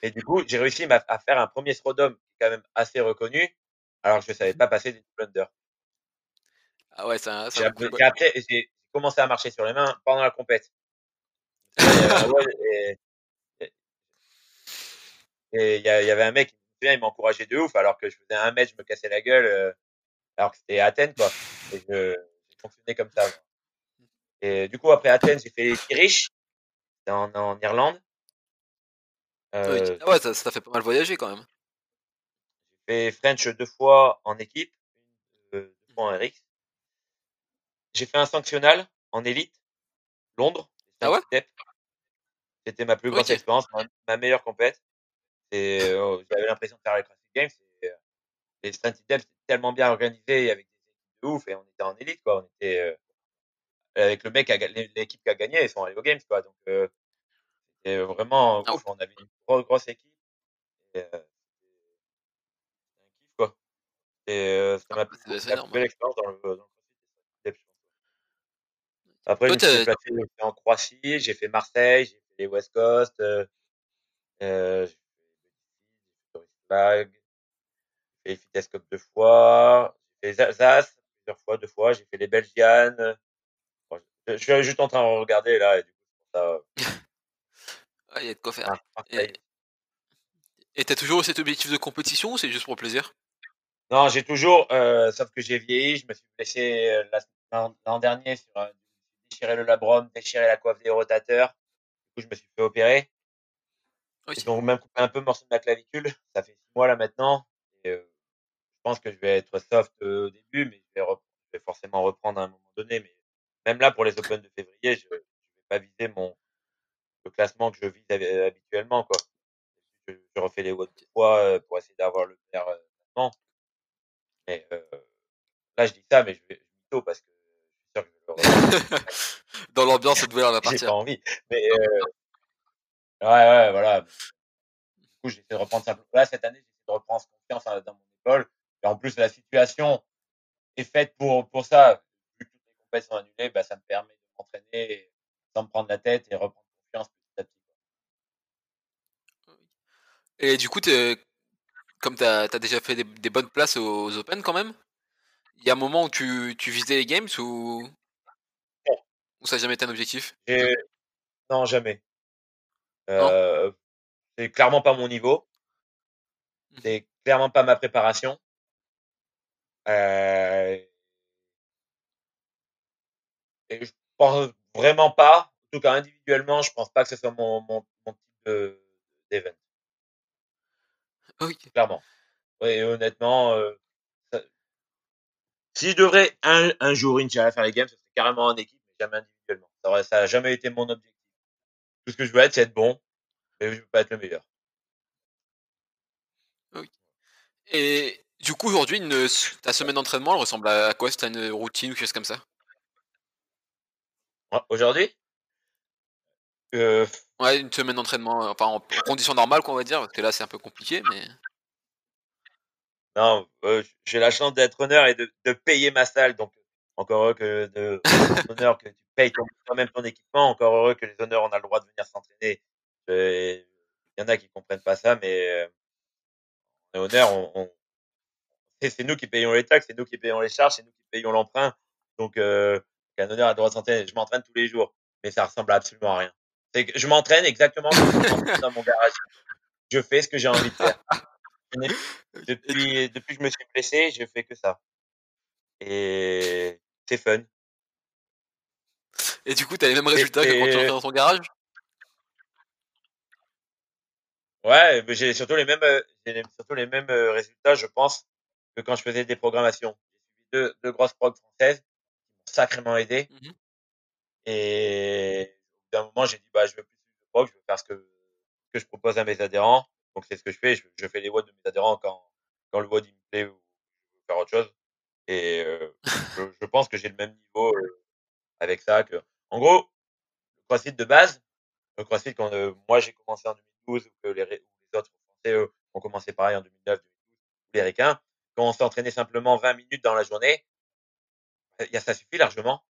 mais du coup, j'ai réussi à faire un premier est quand même assez reconnu, alors que je ne savais pas passer des double under. Ah ouais, c'est un, c'est J'ai commencé à marcher sur les mains pendant la compète. Et, et- et il y, avait un mec, souviens, il m'encourageait de ouf, alors que je faisais un mètre, je me cassais la gueule, euh, alors que c'était Athènes, quoi. Et je, j'ai fonctionné comme ça. Et du coup, après Athènes, j'ai fait les Irish, en, en Irlande. Euh, Ah ouais, ça, ça fait pas mal voyager quand même. J'ai fait French deux fois en équipe, euh, deux fois en RX. J'ai fait un sanctionnal en élite, Londres. Ah ouais? C'était ma plus grosse Ok. expérience, ma, ma meilleure compète. Et euh, j'avais l'impression de faire les CrossFit Games. Et, euh, les Depth c'était tellement bien organisé avec des équipes de ouf et on était en élite quoi. On était euh, avec le mec, l'équipe qui a gagné, ils sont allés aux Games quoi. Donc euh, c'était vraiment Ah ouf. On avait une grosse grosse équipe. Et, c'était un kiff quoi. Et c'était Ah, ma plus, plus belle expérience dans le, dans le Je. Après, je Toi, me suis t'as- déplacé aussi en Croatie, j'ai fait Marseille, j'ai fait les West Coast, euh, euh, j'ai fait Tourist Flag, j'ai fait Vitesse Cup deux fois, j'ai fait Zas plusieurs fois, deux fois, j'ai fait les Belgianes. Bon, je, je suis juste en train de regarder là, et du coup, ça. Il y a de quoi faire. ah. Et t'as toujours cet objectif de compétition ou c'est juste pour plaisir? Non, j'ai toujours, euh, sauf que j'ai vieilli, je me suis blessé la- l'an l'an dernier sur un, déchiré le labrum, déchiré la coiffe des rotateurs. Du coup, je me suis fait opérer. Oui. Ils ont même coupé un peu morceau de ma clavicule. Ça fait six mois là maintenant. Et, euh, je pense que je vais être soft euh, au début, mais je vais, rep- je vais forcément reprendre à un moment donné. Mais même là, pour les Open de février, je ne vais pas viser mon, le classement que je vise hab- habituellement. Quoi. Je, je refais les deux fois euh, pour essayer d'avoir le meilleur classement. Mais là, je dis ça, mais je vais je mytho parce que Dans l'ambiance, cette valeur va J'ai pas partir. envie. Mais euh, ouais, ouais, voilà. Du coup, j'essaie de reprendre ça. Là, cette année, j'essaie de reprendre confiance hein, dans mon école. Et en plus, la situation est faite pour, pour ça. Vu que toutes les compétitions sont annulées, bah, ça me permet de m'entraîner sans me prendre la tête et reprendre confiance petit à petit. Et du coup, comme tu as, déjà fait des, des bonnes places aux Open quand même, il y a un moment où tu, tu visais les Games ou, ou ça n'a jamais été un objectif? Non, jamais. Euh, c'est clairement pas mon niveau. Mhm. C'est clairement pas ma préparation. Euh, et je pense vraiment pas, en tout cas individuellement, je pense pas que ce soit mon, mon, mon type d'event, Oui. clairement. Oui, et honnêtement, euh, ça- si je devrais un, un jour, Inch'Allah, faire les games, ce serait carrément en équipe, jamais individuellement. Ça, ça a jamais été mon objectif. Tout ce que je veux être, c'est être bon, mais je veux pas être le meilleur. Et du coup, aujourd'hui, une- ta semaine d'entraînement, elle ressemble à quoi? T'as une routine ou quelque chose comme ça? Ouais, Aujourd'hui, euh, Ouais, une semaine d'entraînement, enfin en, conditions normales, quoi, on va dire, parce que là, c'est un peu compliqué, mais. non, euh, j'ai la chance d'être honneur et de, de payer ma salle, donc encore heureux que de honneur que tu payes toi-même ton équipement, encore heureux que les honneurs on a le droit de venir s'entraîner. Il y en a qui comprennent pas ça, mais euh, les honneurs, on, on- c'est c'est nous qui payons les taxes, c'est nous qui payons les charges, c'est nous qui payons l'emprunt. Donc, euh, un honneur a le droit de s'entraîner. Je m'entraîne tous les jours, mais ça ressemble à absolument à rien. C'est que je m'entraîne exactement comme je m'entraîne dans mon garage. Je fais ce que j'ai envie de faire. Depuis, depuis que je me suis blessé, je fais que ça. Et fun. Et du coup, t'as les mêmes résultats que quand tu rentrais dans ton garage? Ouais, mais j'ai surtout les mêmes, euh, surtout les mêmes euh, résultats, je pense, que quand je faisais des programmations. J'ai suivi deux, grosses prog françaises qui m'ont sacrément aidé. Mhm. Et au bout d'un moment, j'ai dit, bah, je veux plus de prog, je veux faire ce que, ce que je propose à mes adhérents. Donc, c'est ce que je fais. Je, je fais les WOD de mes adhérents quand, quand le WOD me plaît ou je veux faire autre chose. Et euh, je, je pense que j'ai le même niveau euh, avec ça. Que, en gros, le CrossFit de base, le CrossFit quand euh, moi j'ai commencé en 2012 ou que les, les autres français ont commencé pareil en 2009, 2012, ou les Ricains, quand on s'entraînait simplement 20 minutes dans la journée, euh, y a, ça suffit largement.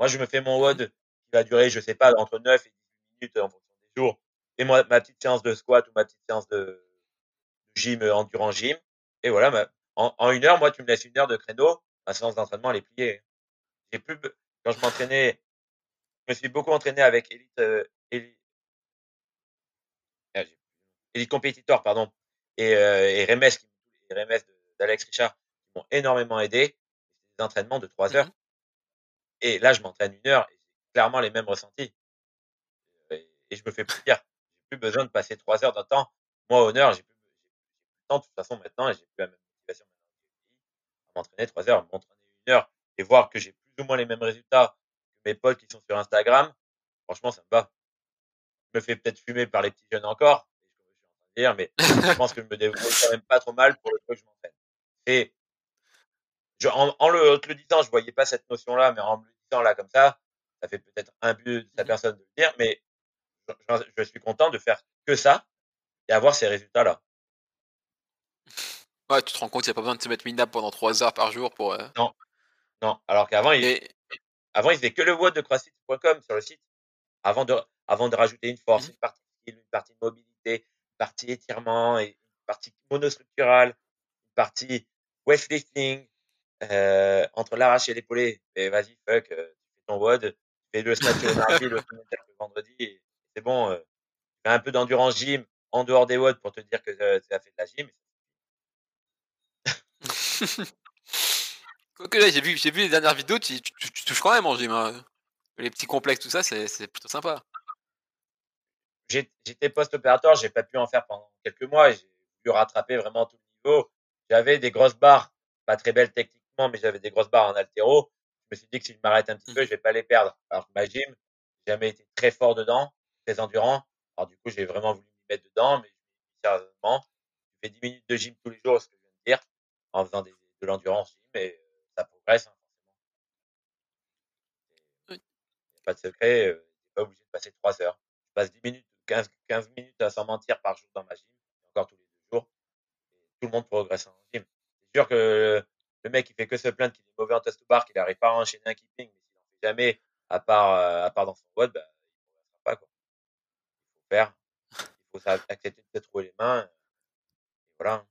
Moi, je me fais mon WOD qui va durer, je sais pas, entre 9 et 18 minutes en fonction des jours, et moi, ma petite séance de squat ou ma petite séance de, de gym, euh, endurant gym, et voilà, ma- en, en une heure, moi, tu me laisses une heure de créneau, ma séance d'entraînement, elle est pliée. J'ai plus, quand je m'entraînais, je me suis beaucoup entraîné avec Elite, euh, Elite, j'ai- Elite Competitor, pardon, et, euh, et Remes, qui- et Remes d'Alex Richard, qui m'ont énormément aidé. C'est des entraînements de trois heures. Mhm. Et là, je m'entraîne une heure et j'ai clairement les mêmes ressentis. Et, et je me fais plaisir. J'ai plus besoin de passer trois heures de temps. Moi, honneur, j'ai plus, j'ai plus le temps de toute façon maintenant et j'ai plus la même motivation maintenant que j'ai vieilli à m'entraîner trois heures. M'entraîner une heure et voir que j'ai plus ou moins les mêmes résultats que mes potes qui sont sur Instagram, franchement, ça me va. Je me fais peut-être fumer par les petits jeunes encore, je suis en train de dire, mais je pense que je me débrouille quand même pas trop mal pour le peu que je m'entraîne. Et je, en, en le, en te le disant, je voyais pas cette notion-là, mais en me le disant là comme ça, ça fait peut-être un but de sa Mhm. personne de le dire, mais je, je- je suis content de faire que ça et avoir ces résultats-là. Ouais, tu te rends compte, il n'y a pas besoin de se mettre minable pendant 3 heures par jour pour. euh, Non, alors qu'avant, il, Et, avant, ils faisaient que le WOD de CrossFit.com sur le site. Avant de, avant de rajouter une force, Mmh une partie une partie mobilité, une partie étirement, et une partie monostructurale, une partie weightlifting, euh, entre l'arraché et l'épaulé. Et vas-y, fuck, euh, tu fais ton WOD, tu fais le snatch le mardi, le vendredi, et c'est bon. Euh, tu fais un peu d'endurance gym en dehors des WOD pour te dire que euh, tu as fait de la gym. Quoique là, j'ai vu, j'ai vu les dernières vidéos, tu, tu, tu- tu touches quand même en gym. hein. Les petits complexes, tout ça, c'est c'est plutôt sympa. J'ai- J'étais post-opérateur, j'ai pas pu en faire pendant quelques mois. J'ai dû rattraper vraiment tout le niveau. J'avais des grosses barres, pas très belles techniquement, mais j'avais des grosses barres en altéro. Je me suis dit que si je m'arrête un petit Mhm. peu, je vais pas les perdre. Alors que ma gym, j'ai jamais été très fort dedans, très endurant. Alors du coup, j'ai vraiment voulu m'y mettre dedans, mais sérieusement, je fais 10 minutes de gym tous les jours, ce que je viens de dire, en faisant des, de l'endurance gym, et euh, ça progresse. Hein, forcément. Oui. Pas de secret, euh, pas obligé de passer 3 heures. Je passe 10 minutes, 15, 15 minutes à s'en mentir par jour dans ma gym, encore tous les deux jours. Et tout le monde progresse en gym. C'est sûr que le mec, il fait que se plaindre qu'il est mauvais en test bar, qu'il n'arrive pas à enchaîner un keeping, mais s'il en fait jamais, à part, euh, à part dans son WOD, bah, il ne progressera pas, quoi. Il faut faire. Il faut accepter de se trouver les mains. Et voilà.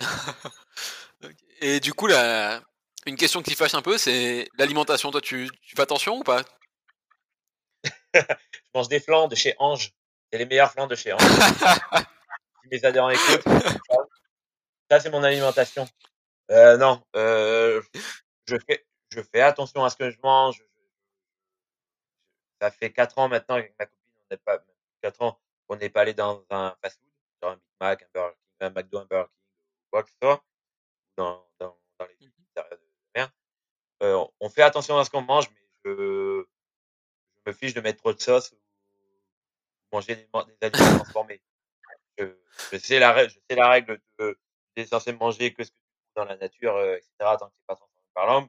Et du coup, là, une question qui fâche un peu, c'est l'alimentation. Toi, tu, tu fais attention ou pas? Je mange des flancs de chez Ange. C'est les meilleurs flancs de chez Ange. si mes adhérents écoutent, ça, c'est mon alimentation. Euh, non, euh, je fais, je fais attention à ce que je mange. Ça fait quatre ans maintenant avec ma copine, on n'est pas, quatre ans, on n'est pas allé dans un fast-food, genre un Big Mac, un Burger King, un McDo, un Burger King, quoi que ce soit, dans, dans, dans les pizzerias de merde. Euh, on- fait attention à ce qu'on mange, mais je, je me fiche de mettre trop de sauce ou manger des, des aliments transformés. Je, je sais la règle, je sais la règle de, tu es censé manger que ce que tu trouves dans la nature, euh, etc., tant que c'est pas transformé par l'homme.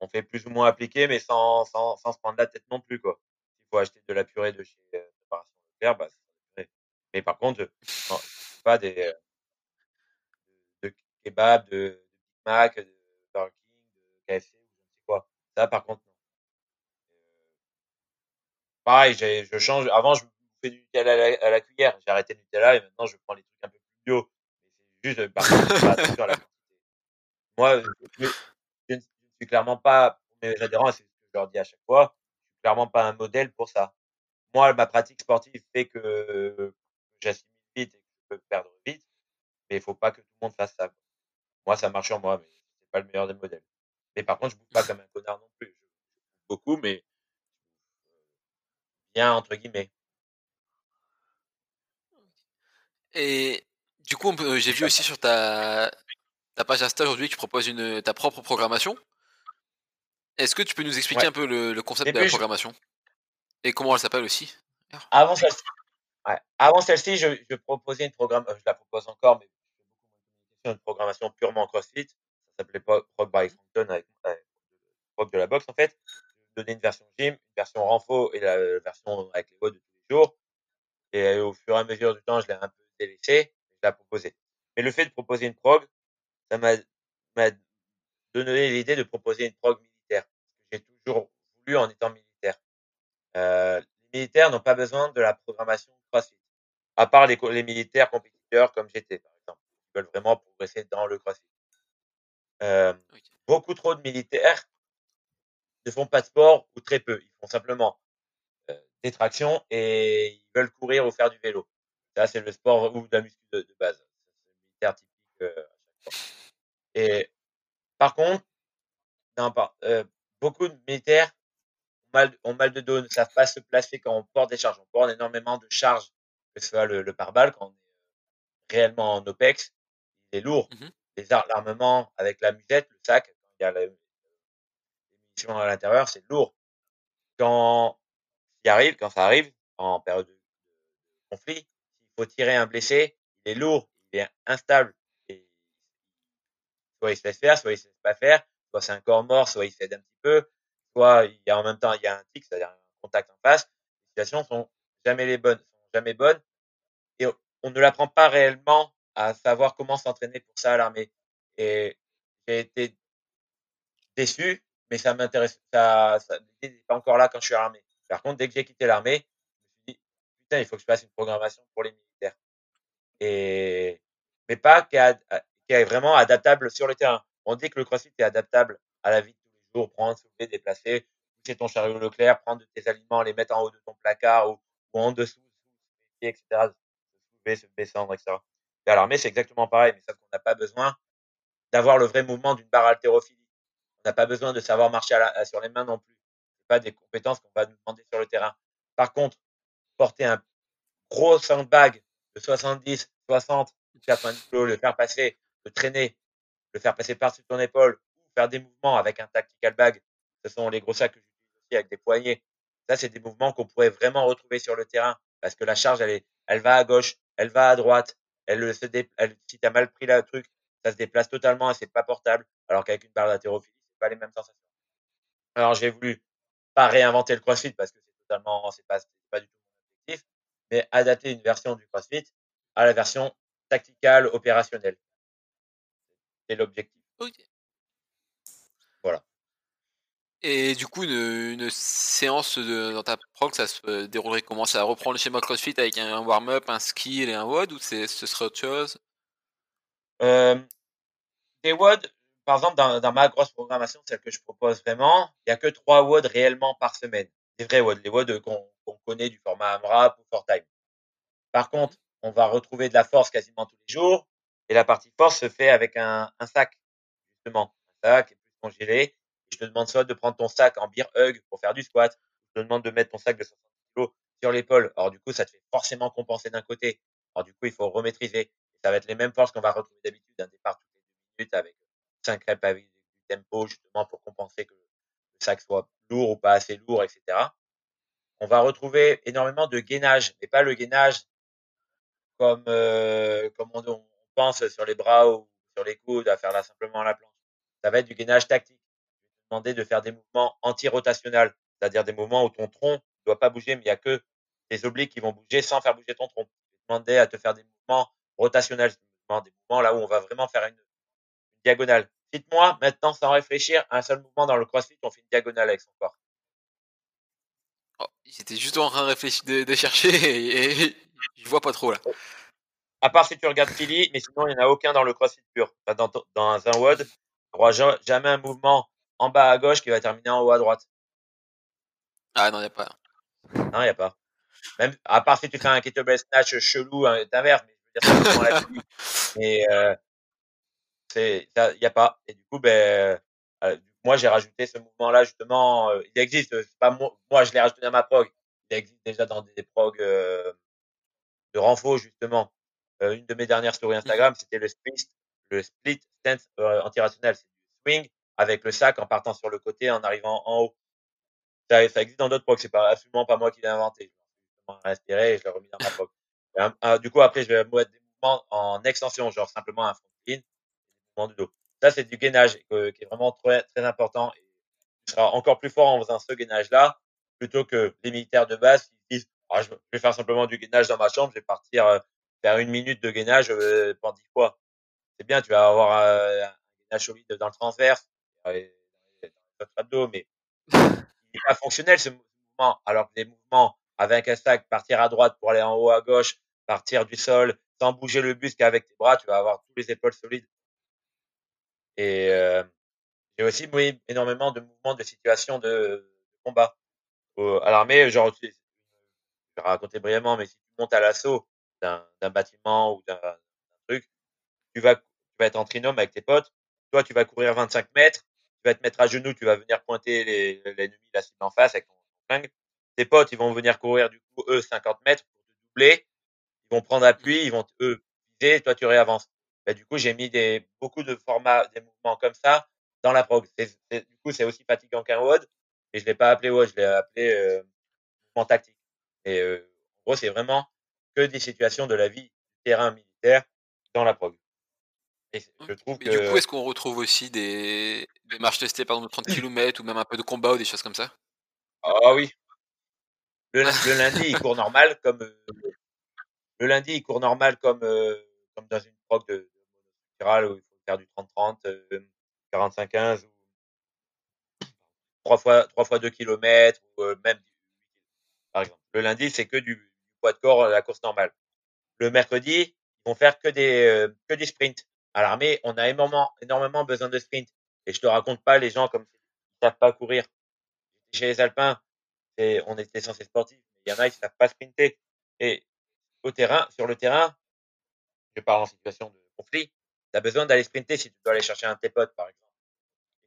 On fait plus ou moins appliquer, mais sans, sans, sans se prendre la tête non plus, quoi. S'il faut acheter de la purée de chez euh, Préparation bah, c'est de la purée. Mais par contre, je fais pas des, euh, kebab, de, de Mac, de Burger King, de KFC, ou je ne sais quoi. Ça, par contre, non. Euh, pareil, je change. Avant, je fais du Nutella à la, à la cuillère. J'ai arrêté le Nutella et maintenant, je prends les trucs un peu plus bio. C'est juste, euh, par contre, à la quantité. Moi, je, je- je ne suis clairement pas, pour mes adhérents, c'est ce que je leur dis à chaque fois, je suis clairement pas un modèle pour ça. Moi, ma pratique sportive fait que j'assimile vite et que je peux perdre vite, mais il faut pas que tout le monde fasse ça. Moi, ça marche sur moi, mais c'est pas le meilleur des modèles. Mais par contre, je bouffe pas comme un connard non plus. Je bouffe beaucoup, mais bien entre guillemets. Et du coup, j'ai vu aussi sur ta, ta page Insta aujourd'hui que tu proposes une, ta propre programmation. Est-ce que tu peux nous expliquer Ouais. un peu le, le concept de la je- programmation? Et comment elle s'appelle aussi Avant celle-ci, ouais. Avant celle-ci, je, je proposais une programme, euh, je la propose encore, mais je fais beaucoup moins de communication, une programmation purement CrossFit. Ça s'appelait Prog by Frampton avec, avec Prog de la boxe, en fait. Donnais une version gym, une version renfo et la version avec les voix de tous les jours. Et euh, au fur et à mesure du temps, je l'ai un peu délaissé, je l'ai proposé. Mais le fait de proposer une prog, ça m'a donné l'idée de proposer une prog militaire. J'ai toujours voulu en étant militaire. Euh, les militaires n'ont pas besoin de la programmation CrossFit. À part les, militaires compétiteurs comme j'étais, veulent vraiment progresser dans le CrossFit. Euh, beaucoup trop de militaires ne font pas de sport ou très peu. Ils font simplement euh, des tractions et ils veulent courir ou faire du vélo. Ça, c'est le sport ou de la muscu de, de base. C'est le militaire typique euh, à chaque fois. Et par contre, non, pas, beaucoup de militaires ont mal, ont mal de dos, ne savent pas se placer quand on porte des charges. On porte énormément de charges, que ce soit le, le pare-balles, quand on est réellement en OPEX, est lourd. Mhm. Les ar- l'armement avec la musette, le sac, quand il y a les munitions à l'intérieur, c'est lourd. Quand il arrive, quand ça arrive, en période de, conflit, s'il faut tirer un blessé, il est lourd, il est instable. Et soit il se laisse faire, soit il se laisse pas faire, soit c'est un corps mort, soit il cède un petit peu, soit il y a en même temps il y a un tic, c'est-à-dire un contact en face. Les situations sont jamais les bonnes, sont jamais bonnes, et on- on ne l'apprend pas réellement à savoir comment s'entraîner pour ça à l'armée. Et j'ai été déçu, mais ça m'intéresse, ça, ça n'est pas encore là quand je suis armé. Par contre, dès que j'ai quitté l'armée, je me suis dit, putain, il faut que je fasse une programmation pour les militaires. Et, mais pas qui est, vraiment adaptable sur le terrain. On dit que le crossfit est adaptable à la vie de tous les jours, prendre, soulever, déplacer, pousser ton chariot Leclerc, prendre tes aliments, les mettre en haut de ton placard ou, ou en dessous, etc. Se soulever, se descendre, etc. À l'armée, c'est exactement pareil, mais sauf qu'on n'a pas besoin d'avoir le vrai mouvement d'une barre haltérophilie. On n'a pas besoin de savoir marcher sur les mains non plus. C'est pas des compétences qu'on va nous demander sur le terrain. Par contre, porter un gros sandbag de 70, 60, 90 kg, le faire passer, le traîner, le faire passer par-dessus ton épaule, faire des mouvements avec un tactical bag. Ce sont les gros sacs que j'utilise aussi avec des poignets. Ça, c'est des mouvements qu'on pourrait vraiment retrouver sur le terrain parce que la charge, elle, est, elle va à gauche, elle va à droite, elle se dé, elle, si tu as mal pris le truc, ça se déplace totalement et c'est pas portable. Alors qu'avec une barre d'haltérophilie, c'est pas les mêmes sensations. Alors, j'ai voulu pas réinventer le CrossFit parce que c'est totalement, c'est pas, pas du tout mon objectif, mais adapter une version du CrossFit à la version tacticale opérationnelle. C'est l'objectif. Voilà. Et du coup, une, une séance de, dans ta prog, ça se déroulerait comment? Ça reprendre le schéma CrossFit avec un warm-up, un skill et un WOD ou ce serait autre chose? Euh, Des WOD, par exemple, dans, dans, ma grosse programmation, celle que je propose vraiment, il n'y a que trois WOD réellement par semaine. Des vrais WOD, les WOD qu'on connaît du format AMRAP ou ForTime. Par contre, on va retrouver de la force quasiment tous les jours. Et la partie force se fait avec un, un sac, justement. Un sac plus congélé. Je te demande soit de prendre ton sac en beer hug pour faire du squat. Je te demande de mettre ton sac de 60 kg sur l'épaule. Alors, du coup, ça te fait forcément compenser d'un côté. Alors, du coup, il faut remaîtriser. ça va être les mêmes forces qu'on va retrouver d'habitude, un départ toutes les deux minutes avec 5 reps avec du tempo, justement, pour compenser que le sac soit lourd ou pas assez lourd, etc. On va retrouver énormément de gainage, mais pas le gainage comme, euh, comme on, on, pense sur les bras ou sur les coudes à faire là simplement à la planche. Ça va être du gainage tactique. Demander de faire des mouvements anti-rotationnels, c'est-à-dire des mouvements où ton tronc ne doit pas bouger, mais il n'y a que tes obliques qui vont bouger sans faire bouger ton tronc. Je vais demander à te faire des mouvements rotationnels, des mouvements là où on va vraiment faire une, une diagonale. Dites-moi maintenant, sans réfléchir, un seul mouvement dans le crossfit, on fait une diagonale avec son corps. Oh, J'étais juste en train de réfléchir, de, de chercher et, et, je vois pas trop là. À part si tu regardes Philly, mais sinon il n'y en a aucun dans le CrossFit pur. Dans, dans un WOD, tu n'auras jamais un mouvement en bas à gauche qui va terminer en haut à droite. Ah non, il n'y a pas. Non, il n'y a pas. Même, à part si tu fais un kettlebell snatch chelou d'inverse, mais je veux dire, la Mais euh, il n'y a pas. Et du coup, ben, euh, moi j'ai rajouté ce mouvement-là justement. Euh, il existe, pas moi, moi je l'ai rajouté dans ma prog. Il existe déjà dans des progs euh, de renfort justement. Euh, une de mes dernières stories Instagram, c'était le split, le split stance euh, antirationnel. C'est du swing avec le sac en partant sur le côté, en arrivant en haut. Ça, ça existe dans d'autres procs. C'est pas absolument pas moi qui l'ai inventé. Je m'en inspiré et je l'ai remis dans ma prog. Euh, du coup, après, je vais mettre des mouvements en extension, genre simplement un front clean, des mouvements du dos. Ça, c'est du gainage qui est vraiment très, très important. Et tu encore plus fort en faisant ce gainage-là plutôt que les militaires de base qui disent ah, je vais faire simplement du gainage dans ma chambre, je vais partir euh, faire une minute de gainage euh, pendant dix fois. C'est bien, tu vas avoir euh, un gainage solide dans le transverse, dans abdos, mais il n'est pas fonctionnel ce mouvement. Alors que les mouvements avec un sac, partir à droite pour aller en haut à gauche, partir du sol, sans bouger le buste qu'avec tes bras, tu vas avoir tous les épaules solides. Et euh, j'ai aussi oui, énormément de mouvements de situation de, combat. à l'armée, genre, je vais raconter brièvement, mais si tu montes à l'assaut d'un bâtiment ou d'un truc, tu vas, tu être en trinôme avec tes potes. Toi, tu vas courir 25 mètres, tu vas te mettre à genoux, tu vas venir pointer l'ennemi, la cible en face avec ton flingue. Tes potes, ils vont venir courir du coup, eux, 50 mètres pour te doubler. Ils vont prendre appui, ils vont, eux, viser, toi, tu réavances. Bah, du coup, j'ai mis des, beaucoup de formats, des mouvements comme ça dans la prog. du coup, c'est aussi fatigant qu'un WOD, et je l'ai pas appelé WOD, je l'ai appelé euh, mouvement tactique. Et euh, en gros, c'est vraiment que des situations de la vie du terrain militaire dans la prog. Et je trouve que... Du coup, est-ce qu'on retrouve aussi des, des marches testées, par exemple, de 30 km ou même un peu de combat ou des choses comme ça? Ah oui. Le, le lundi, il court normal comme euh, le lundi, il court normal comme euh, comme dans une prog de, de où il faut faire du 30-30, euh, 45-15 ou trois fois, trois fois 2 km ou euh, même par exemple. Le lundi, c'est que du, poids de corps, la course normale. Le mercredi, ils vont faire que des, que des sprints. À l'armée, on a énormément, énormément besoin de sprints. Et je te raconte pas les gens comme ils savent pas courir. Chez les Alpins, on était censé sportifs, mais il y en a, ils savent pas sprinter. Et au terrain, sur le terrain, je parle en situation de conflit, tu as besoin d'aller sprinter si tu dois aller chercher un de tes potes, par exemple.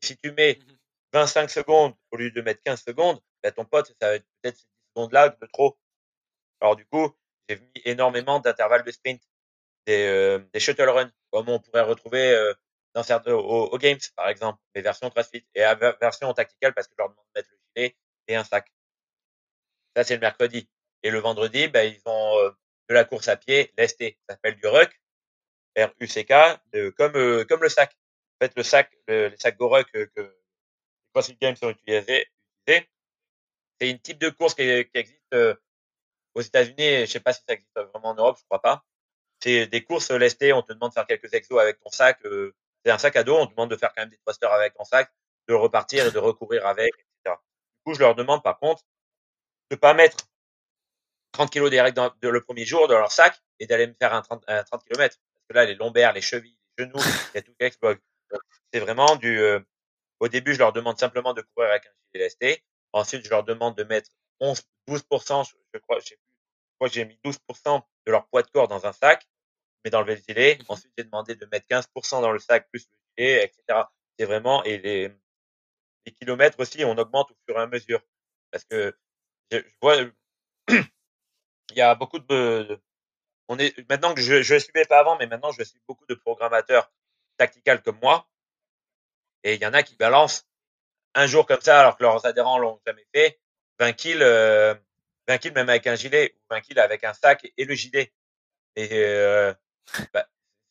Et si tu mets 25 mmh secondes au lieu de mettre 15 secondes, bah, ton pote, ça va être peut-être 10 secondes là de trop. Alors du coup, j'ai mis énormément d'intervalles de sprint, des, euh, des shuttle runs, comme on pourrait retrouver euh, dans certains, au, Games, par exemple, les versions CrossFit, et la version tactical parce que je leur demande de mettre le gilet et un sac. Ça, c'est le mercredi. Et le vendredi, bah, ils ont euh, de la course à pied, l'ST, ça s'appelle du ruck, R-U-C-K, comme, euh, comme le sac. En fait, le sac, le, les sacs Goruck que, que les CrossFit Games ont utilisé, c'est une type de course qui, qui existe euh, aux États-Unis. Je sais pas si ça existe vraiment en Europe, je crois pas. C'est des courses lesté, on te demande de faire quelques exos avec ton sac. Euh, c'est un sac à dos, on te demande de faire quand même des thrusters avec ton sac, de repartir et de recourir avec, etc. Du coup, je leur demande par contre de pas mettre 30 kilos direct dans, de, le premier jour dans leur sac et d'aller me faire un 30, un 30 km que là, les lombaires, les chevilles, les genoux, il y a tout qui explose. C'est vraiment du. Euh, au début, je leur demande simplement de courir avec un gilet ST. Ensuite, je leur demande de mettre 11, 12%, je crois, je sais plus, je crois que j'ai mis 12% de leur poids de corps dans un sac, mais dans le gilet. Mmh Ensuite, j'ai demandé de mettre 15% dans le sac plus le gilet, etc. C'est vraiment, et les, les kilomètres aussi, on augmente au fur et à mesure. Parce que je, je vois, il y a beaucoup de, on est maintenant que je je le suivais pas avant, mais maintenant je suis beaucoup de programmateurs tactical comme moi. Et il y en a qui balancent un jour comme ça, alors que leurs adhérents l'ont jamais fait, 20 kills, euh, 20 kills même avec un gilet, ou 20 kills avec un sac et le gilet. Et euh, bah,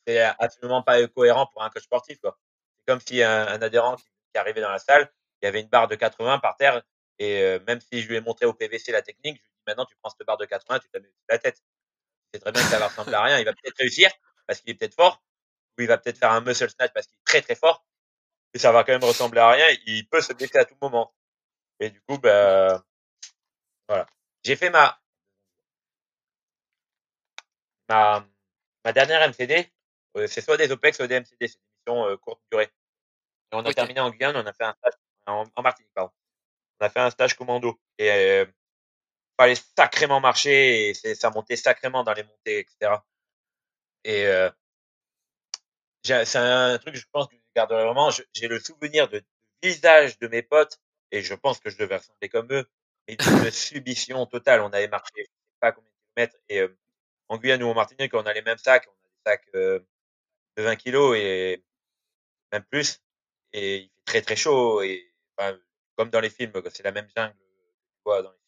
c'est absolument pas cohérent pour un coach sportif. C'est comme si un, adhérent qui, arrivait dans la salle, il y avait une barre de 80 par terre, et euh, même si je lui ai montré au PVC la technique, je lui dis maintenant tu prends cette barre de 80, tu te mets la tête c'est très bien que ça va ressembler à rien. Il va peut-être réussir parce qu'il est peut-être fort, ou il va peut-être faire un muscle snatch parce qu'il est très très fort, et ça va quand même ressembler à rien. Il peut se blesser à tout moment. Et du coup, ben, voilà. J'ai fait ma, ma, ma dernière MCD. Euh, c'est soit des OPEX, soit des MCD. C'est des missions euh, courte durée. Et on a terminé en Guyane, on a fait un stage en, Martinique, pardon. On a fait un stage commando. Et euh, fallait sacrément marcher et ça montait sacrément dans les montées, etc. Et euh, c'est un truc que je pense que je garderai vraiment. J'ai le souvenir de, visage de mes potes et je pense que je devais ressembler comme eux, mais une subition totale. On avait marché, je sais pas combien de kilomètres et euh, en Guyane ou en Martinique, on a les mêmes sacs, on a des sacs euh, de 20 kilos et même plus. Et il fait très très chaud et enfin, comme dans les films, c'est la même jungle vois dans les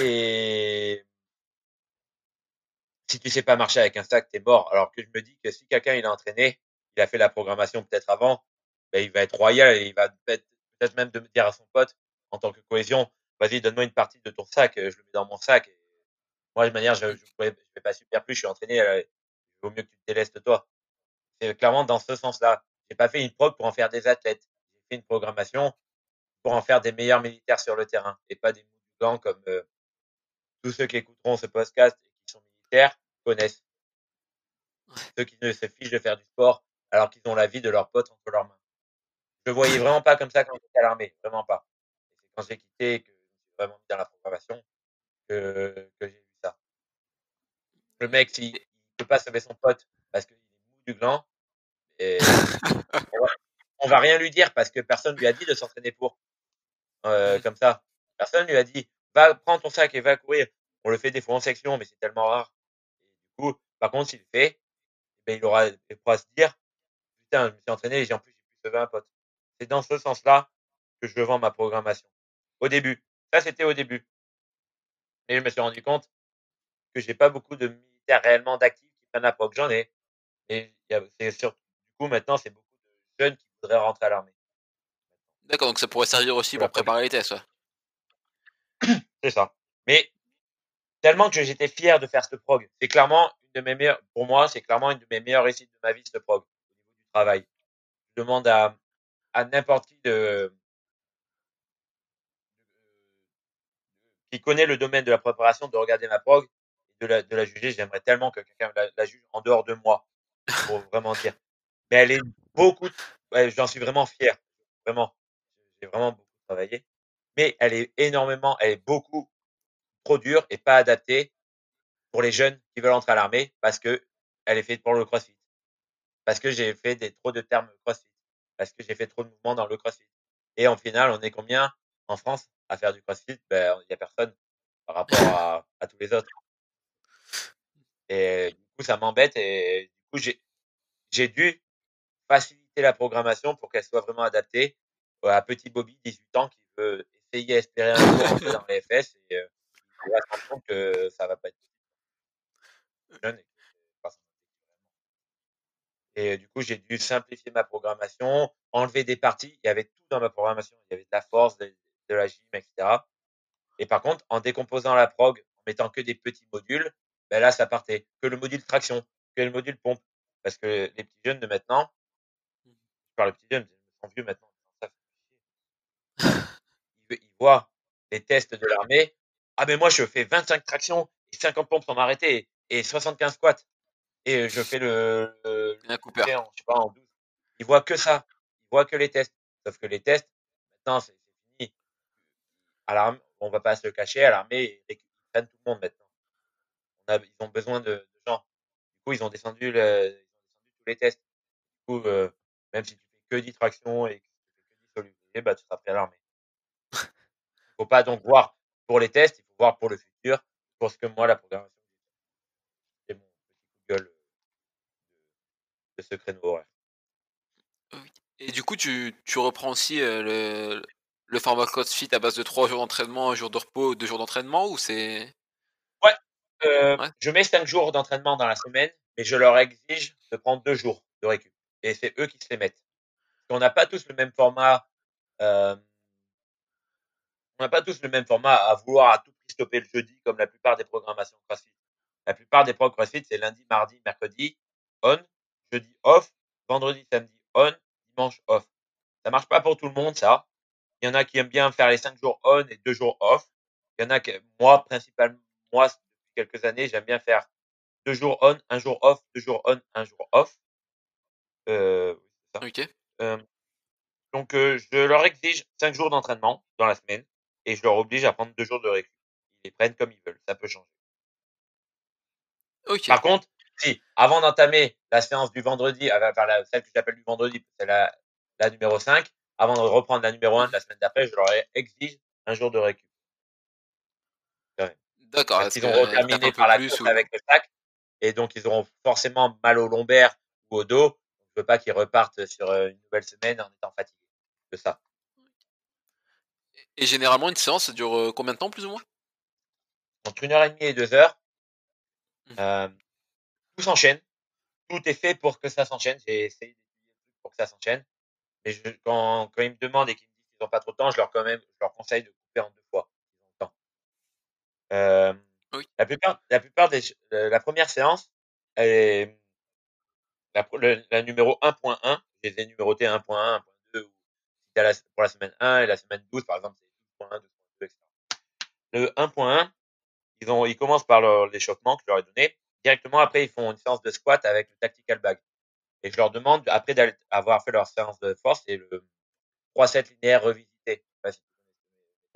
et si tu sais pas marcher avec un sac, t'es mort. Alors que je me dis que si quelqu'un il a entraîné, il a fait la programmation peut-être avant, ben, il va être royal et il va peut-être même de dire à son pote en tant que cohésion, vas-y donne-moi une partie de ton sac, je le mets dans mon sac. Et moi de manière, je, je vais pas super plus, je suis entraîné, euh, il vaut mieux que tu te délestes toi. C'est clairement dans ce sens-là. J'ai pas fait une prog pour en faire des athlètes. J'ai fait une programmation pour en faire des meilleurs militaires sur le terrain et pas des mouvements comme euh, tous ceux qui écouteront ce podcast et qui sont militaires connaissent. Ceux qui ne se fichent de faire du sport alors qu'ils ont la vie de leurs potes entre leurs mains. Je voyais vraiment pas comme ça quand j'étais à l'armée, vraiment pas. Quand j'ai quitté que je me suis vraiment mis dans la programmation que, que j'ai vu ça. Le mec, s'il ne peut pas sauver son pote parce qu'il est mou du gland, et on, va, rien lui dire parce que personne lui a dit de s'entraîner pour. Euh, comme ça. Personne lui a dit, va prendre ton sac et va courir. On le fait des fois en section, mais c'est tellement rare. Et du coup, par contre, s'il le fait, ben, il aura, il pourra se dire, putain, je me suis entraîné et en plus, j'ai pu sauver un pote. C'est dans ce sens-là que je vends ma programmation. Au début. Ça, c'était au début. Et je me suis rendu compte que j'ai pas beaucoup de militaires réellement d'actifs qui prennent la prog. J'en ai. Et c'est surtout, du coup, maintenant, c'est beaucoup de jeunes qui voudraient rentrer à l'armée. D'accord, donc ça pourrait servir aussi pour préparer les tests, c'est ça. Mais tellement que j'étais fier de faire ce prog. C'est clairement une de mes meilleures, pour moi, c'est clairement une de mes meilleures réussites de ma vie, ce prog, au niveau du travail. Je demande à, à n'importe qui de, qui connaît le domaine de la préparation, de regarder ma prog, de la, de la juger. J'aimerais tellement que quelqu'un la, juge en dehors de moi, pour vraiment dire. Mais elle est beaucoup, j'en suis vraiment fier. Vraiment. J'ai vraiment beaucoup travaillé. Mais elle est énormément, elle est beaucoup trop dure et pas adaptée pour les jeunes qui veulent entrer à l'armée parce que elle est faite pour le crossfit. Parce que j'ai fait des, trop de termes crossfit. Parce que j'ai fait trop de mouvements dans le crossfit. Et en final, on est combien? En France à faire du crossfit Ben, il y a personne par rapport à, tous les autres. Et du coup, ça m'embête et du coup, j'ai, dû faciliter la programmation pour qu'elle soit vraiment adaptée à petit Bobby, 18 ans, qui veut essayer, espérer un rentrer dans les FS et euh, que ça va pas être du coup, j'ai dû simplifier ma programmation, enlever des parties. Il y avait tout dans ma programmation. Il y avait de la force, de la gym, etc. Et par contre, en décomposant la prog, en mettant que des petits modules, ben là, ça partait. Que le module traction, que le module pompe. Parce que les petits jeunes de maintenant, je parle des petits jeunes, ils sont vieux maintenant. Ils, ils voient les tests de l'armée. Ah, mais moi, je fais 25 tractions et 50 pompes sans m'arrêter et 75 squats. Et je fais le, le, le en, je sais pas, en 12. Ils voient que ça. Ils voient que les tests. Sauf que les tests, maintenant, c'est. À l'armée, on va pas se cacher, à l'armée, ils prennent tout le monde maintenant. Ils ont besoin de, gens. Du coup, ils ont descendu, tous les tests. Du coup, euh, même si tu fais que 10 tractions et que tu fais que 10 solidité, bah, tu seras pris à l'armée. Il faut pas donc voir pour les tests, il faut voir pour le futur, pour ce que moi, la programmation, c'est mon petit coup de gueule euh, de, de ce. Et du coup, tu, tu reprends aussi euh, le, le format CrossFit à base de 3 jours d'entraînement, un jour de repos, 2 jours d'entraînement ou c'est. Euh, Ouais. Je mets 5 jours d'entraînement dans la semaine, mais je leur exige de prendre 2 jours de récup. Et c'est eux qui se les mettent. On n'a pas tous le même format. Euh, on n'a pas tous le même format à vouloir à tout prix stopper le jeudi comme la plupart des programmations CrossFit. La plupart des programmes CrossFit, c'est lundi, mardi, mercredi, on, jeudi off, vendredi, samedi on, dimanche off. Ça marche pas pour tout le monde, ça. Il y en a qui aiment bien faire les 5 jours on et 2 jours off. Il y en a que, moi, principalement, moi, depuis quelques années, j'aime bien faire 2 jours on, 1 jour off, 2 jours on, 1 jour off. Euh, c'est ça. Ok. Euh, donc, euh, je leur exige 5 jours d'entraînement dans la semaine et je leur oblige à prendre 2 jours de récup. Ils les prennent comme ils veulent. Ça peut changer. Par contre, si, avant d'entamer la séance du vendredi, euh, enfin, la, celle que j'appelle du vendredi, c'est la, la numéro 5, avant de reprendre la numéro 1 de la semaine d'après, je leur exige un jour de récup. D'accord. Parce qu'ils ont terminé par la course ou- avec le sac, et donc ils auront forcément mal au lombaire ou au dos. Je veux pas qu'ils repartent sur euh, une nouvelle semaine en étant fatigués de ça. Et généralement, une séance, ça dure euh, combien de temps, plus ou moins? Entre une heure et demie et deux heures, Mhm. euh, tout s'enchaîne. Tout est fait pour que ça s'enchaîne. J'ai essayé pour que ça s'enchaîne. Mais je, quand, quand ils me demandent et qu'ils me disent qu'ils n'ont pas trop de temps, je leur, quand même, je leur conseille de couper en deux fois. Euh, Oui. la plupart, la plupart des, la première séance, elle est, la, le- la numéro 1.1, je les ai numérotées 1.1, 1.2, ou si t'as la, pour la semaine 1 et la semaine 12, par exemple, c'est 12.1, 12.2, etc. Le 1.1, ils ont, ils commencent par l'échauffement que je leur ai donné. Directement après, ils font une séance de squat avec le tactical bag. Et je leur demande, après d'avoir fait leur séance de force, et le 3-7 linéaire revisité. Je sais pas si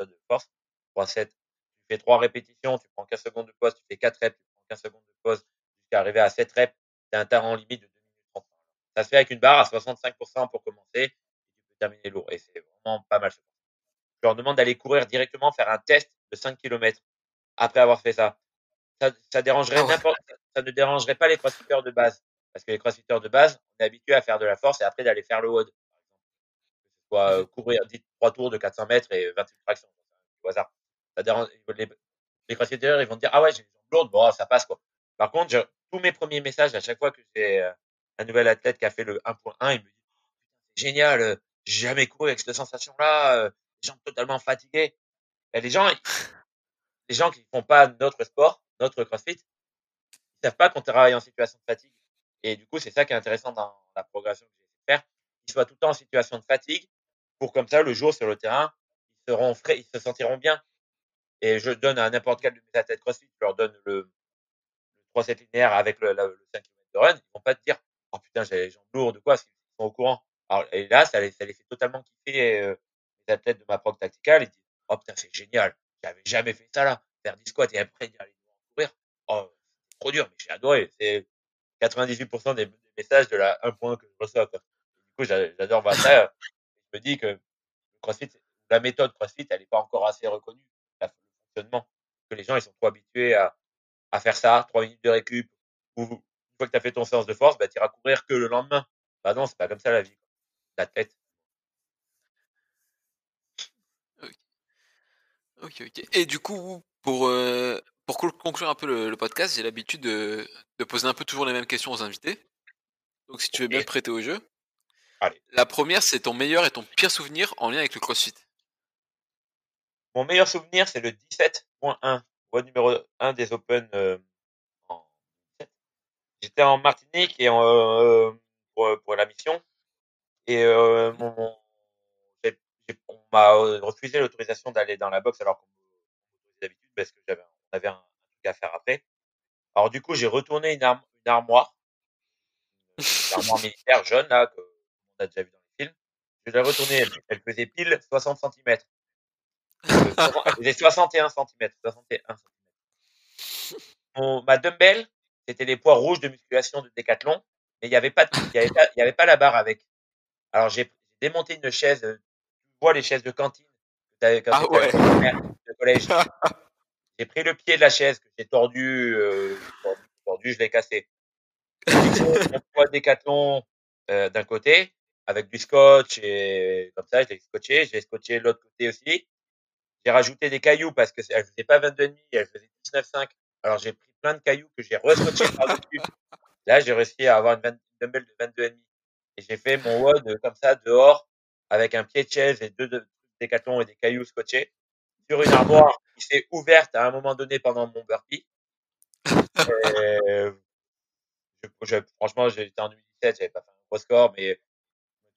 de force. 3-7. Tu fais 3 répétitions, tu prends 15 secondes de pause, tu fais 4 reps, tu prends 15 secondes de pause, jusqu'à arriver à 7 reps. C'est un en limite de 2 minutes 30. Ça se fait avec une barre à 65% pour commencer, et tu peux terminer lourd. Et c'est vraiment pas mal. Je leur demande d'aller courir directement, faire un test de 5 km après avoir fait ça. Ça, ça dérangerait Ah n'importe, ça ne dérangerait pas les crossfitters de base. Parce que les crossfitters de base, on est habitué à faire de la force et après d'aller faire le WOD. Par exemple. Que ce soit euh, courir 10, 3 tours de 400 mètres et 28 tractions. Au hasard. Ça dérange, les, les crossfitters, ils vont te dire, ah ouais, j'ai une jambe lourde, bon, ça passe, quoi. Par contre, je- tous mes premiers messages, à chaque fois que j'ai euh, un nouvel athlète qui a fait le 1.1, il me dit, c'est génial, euh, j'ai jamais couru avec cette sensation-là, euh, les jambes totalement fatiguées. Ben, les gens, les gens qui font pas notre sport, notre CrossFit, ils savent pas qu'on travaille en situation de fatigue. Et du coup, c'est ça qui est intéressant dans la progression que j'ai de faire, qu'ils soient tout le temps en situation de fatigue, pour comme ça, le jour sur le terrain, ils seront frais, ils se sentiront bien. et je donne à n'importe quel de mes athlètes CrossFit, je leur donne le, le 3 7 linéaire avec le, le, 5 km de run, ils vont pas te dire, oh putain, j'ai les jambes lourdes ou quoi, qu'ils sont au courant. Alors, et là, ça les, ça les fait totalement kiffer, euh, les athlètes de ma prog tacticale, ils disent, oh putain, c'est génial, j'avais jamais fait ça là, faire 10 squats et après dire, allez, courir, oh, trop dur, mais j'ai adoré, c'est 98% des, messages de la 1 point que je reçois, du coup, j'adore voir ça, je me dis que CrossFit, la méthode CrossFit, elle n'est pas encore assez reconnue, le fonctionnement, que les gens, ils sont trop habitués à, faire ça, 3 minutes de récup, ou une fois que tu as fait ton séance de force, bah, tu iras courir que le lendemain. Bah non, c'est pas comme ça la vie. La tête. Ok, ok. Et du coup, pour, euh, pour conclure un peu le, podcast, j'ai l'habitude de, de, poser un peu toujours les mêmes questions aux invités. Donc si tu veux bien te prêter au jeu. Allez. La première, c'est ton meilleur et ton pire souvenir en lien avec le CrossFit. Mon meilleur souvenir, c'est le 17.1, voie numéro 1 des Open euh, en J'étais en Martinique et en, euh, pour, pour, la mission. Et euh, mon, on m'a refusé l'autorisation d'aller dans la boxe alors qu'on m'autorisait d'habitude parce que j'avais, on avait un, truc à faire après. Alors du coup, j'ai retourné une, une armoire, une armoire militaire jaune là que on a déjà vu dans les films. Je l'ai retournée, elle, faisait pile 60 cm. elle faisait 61 cm, 61 cm. Mon, ma dumbbell, c'était les poids rouges de musculation de Décathlon, mais il n'y avait pas, il y avait pas, il y avait pas la barre avec. Alors j'ai démonté une chaise vois les chaises de cantine quand ah ouais. de collège? j'ai pris le pied de la chaise que j'ai tordu, euh, tordu, je l'ai cassé. J'ai poids décathlon euh, d'un côté avec du scotch et comme ça, je l'ai scotché. J'ai scotché l'autre côté aussi. J'ai rajouté des cailloux parce que elle faisait pas 22,5, elle faisait 19,5. Alors j'ai pris plein de cailloux que j'ai rescotché par-dessus. Là, j'ai réussi à avoir une, dumbbell de 22,5. Et j'ai fait mon WOD comme ça dehors avec un pied de chaise et deux, décathlons et des cailloux scotchés sur une armoire qui s'est ouverte à un moment donné pendant mon burpee. Et je, franchement, j'étais en 2017, j'avais pas fait un gros score, mais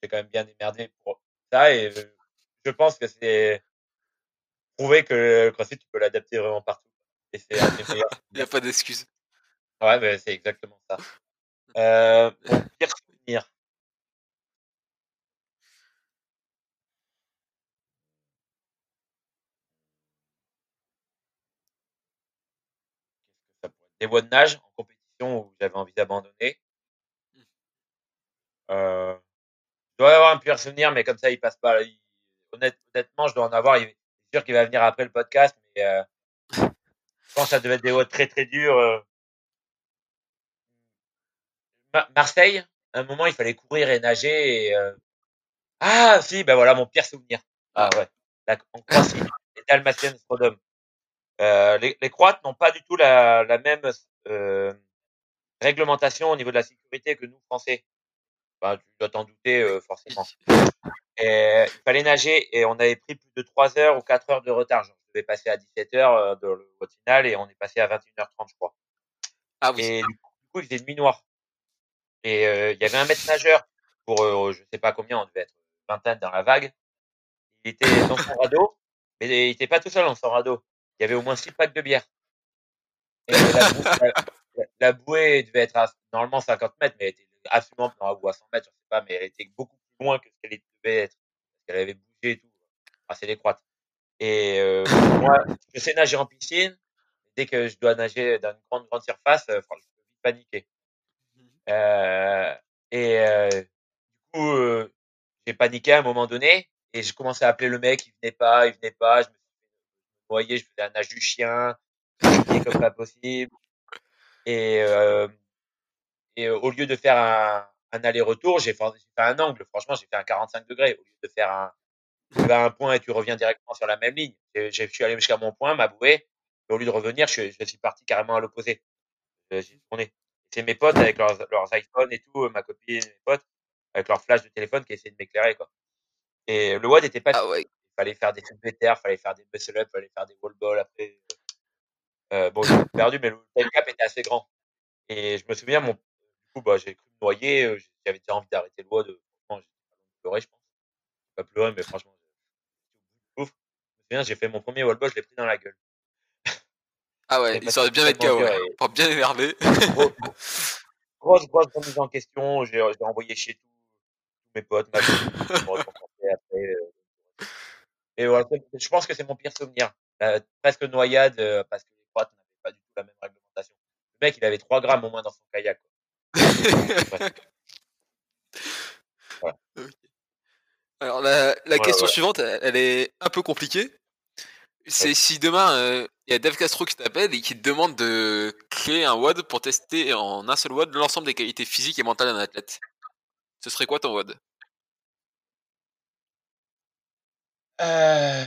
j'ai quand même bien démerdé pour ça et je pense que c'est prouvé que le CrossFit, tu peux l'adapter vraiment partout. Et c'est Il n'y a pas d'excuse. Ouais, mais c'est exactement ça. Euh, mon pire souvenir. Des voies de nage en compétition où j'avais envie d'abandonner. Euh, je dois avoir un pur souvenir, mais comme ça, il passe pas. honnêtement, je dois en avoir. C'est sûr qu'il va venir après le podcast, mais euh, je pense que ça devait être des voies très très dures. Euh. Marseille, à un moment, il fallait courir et nager. Ah, si, ben voilà mon pire souvenir. Ah ouais. La, en Croatie, les Dalmatiennes Strodome. Euh, les, les, Croates n'ont pas du tout la, la même euh, réglementation au niveau de la sécurité que nous, Français. Enfin, tu dois t'en douter euh, forcément. Et, il fallait nager et on avait pris plus de 3 heures ou 4 heures de retard. Genre, je devais passer à 17 heures euh, de le final et on est passé à 21h30, je crois. Ah oui. Et du coup, il faisait nuit noire. Et il y avait un maître nageur pour je sais pas combien, on devait être vingtaine dans la vague. Il était dans son radeau, mais il était pas tout seul dans son radeau il y avait au moins six packs de bière. Et la, bouée, devait être à, normalement 50 mètres, mais elle était absolument la boue à 100 mètres, je sais pas, mais elle était beaucoup plus loin que ce qu'elle devait être. Parce qu'elle avait bougé et tout. Ah, c'est les. Et euh, moi, je sais nager en piscine. Dès que je dois nager dans une grande, grande surface, euh, je peux vite paniquer. Mmh euh, et euh, du coup, j'ai paniqué à un moment donné et je commençais à appeler le mec, il venait pas, il venait pas. Je me voyez, je faisais un nage du chien, je comme pas possible. Et, euh, et au lieu de faire un, un aller-retour, j'ai fait, un angle. Franchement, j'ai fait un 45 degrés. Au lieu de faire un, tu vas à un point et tu reviens directement sur la même ligne. Je suis allé jusqu'à mon point, ma bouée. Et au lieu de revenir, je, je suis parti carrément à l'opposé. J'ai tourné. C'est mes potes avec leurs, leurs iPhones et tout, ma copine mes potes, avec leur flash de téléphone qui essaient de m'éclairer, quoi. Et le WOD n'était pas ah ouais fallait faire des trucs il fallait faire des muscle up, fallait faire des wall balls après. Euh, bon, j'ai perdu, mais le time cap était assez grand. Et je me souviens, mon, du coup, bah, j'ai cru me noyer, euh, j'avais déjà envie d'arrêter le WOD. Franchement, j'ai pleuré, je pense. J'ai pas pleuré, mais franchement, ouf. Je me souviens, j'ai fait mon premier wall ball, je l'ai pris dans la gueule. Ah ouais, histoire de bien mettre KO, ouais, pour bien énerver. Gros- grosse, grosse remise en question. J'ai envoyé chez tous mes potes, ma copine, après. euh. Et voilà, c'est- je pense que c'est mon pire souvenir. La- presque noyade, euh, parce que les Croates n'avaient pas du tout la même réglementation. Le mec, il avait 3 grammes au moins dans son kayak. quoi. Voilà. Alors la, la Voilà, question suivante, elle, elle est un peu compliquée. C'est Ouais. si demain euh, il y a Dave Castro qui t'appelle et qui te demande de créer un WOD pour tester en un seul WOD l'ensemble des qualités physiques et mentales d'un athlète. Ce serait quoi ton WOD Euh...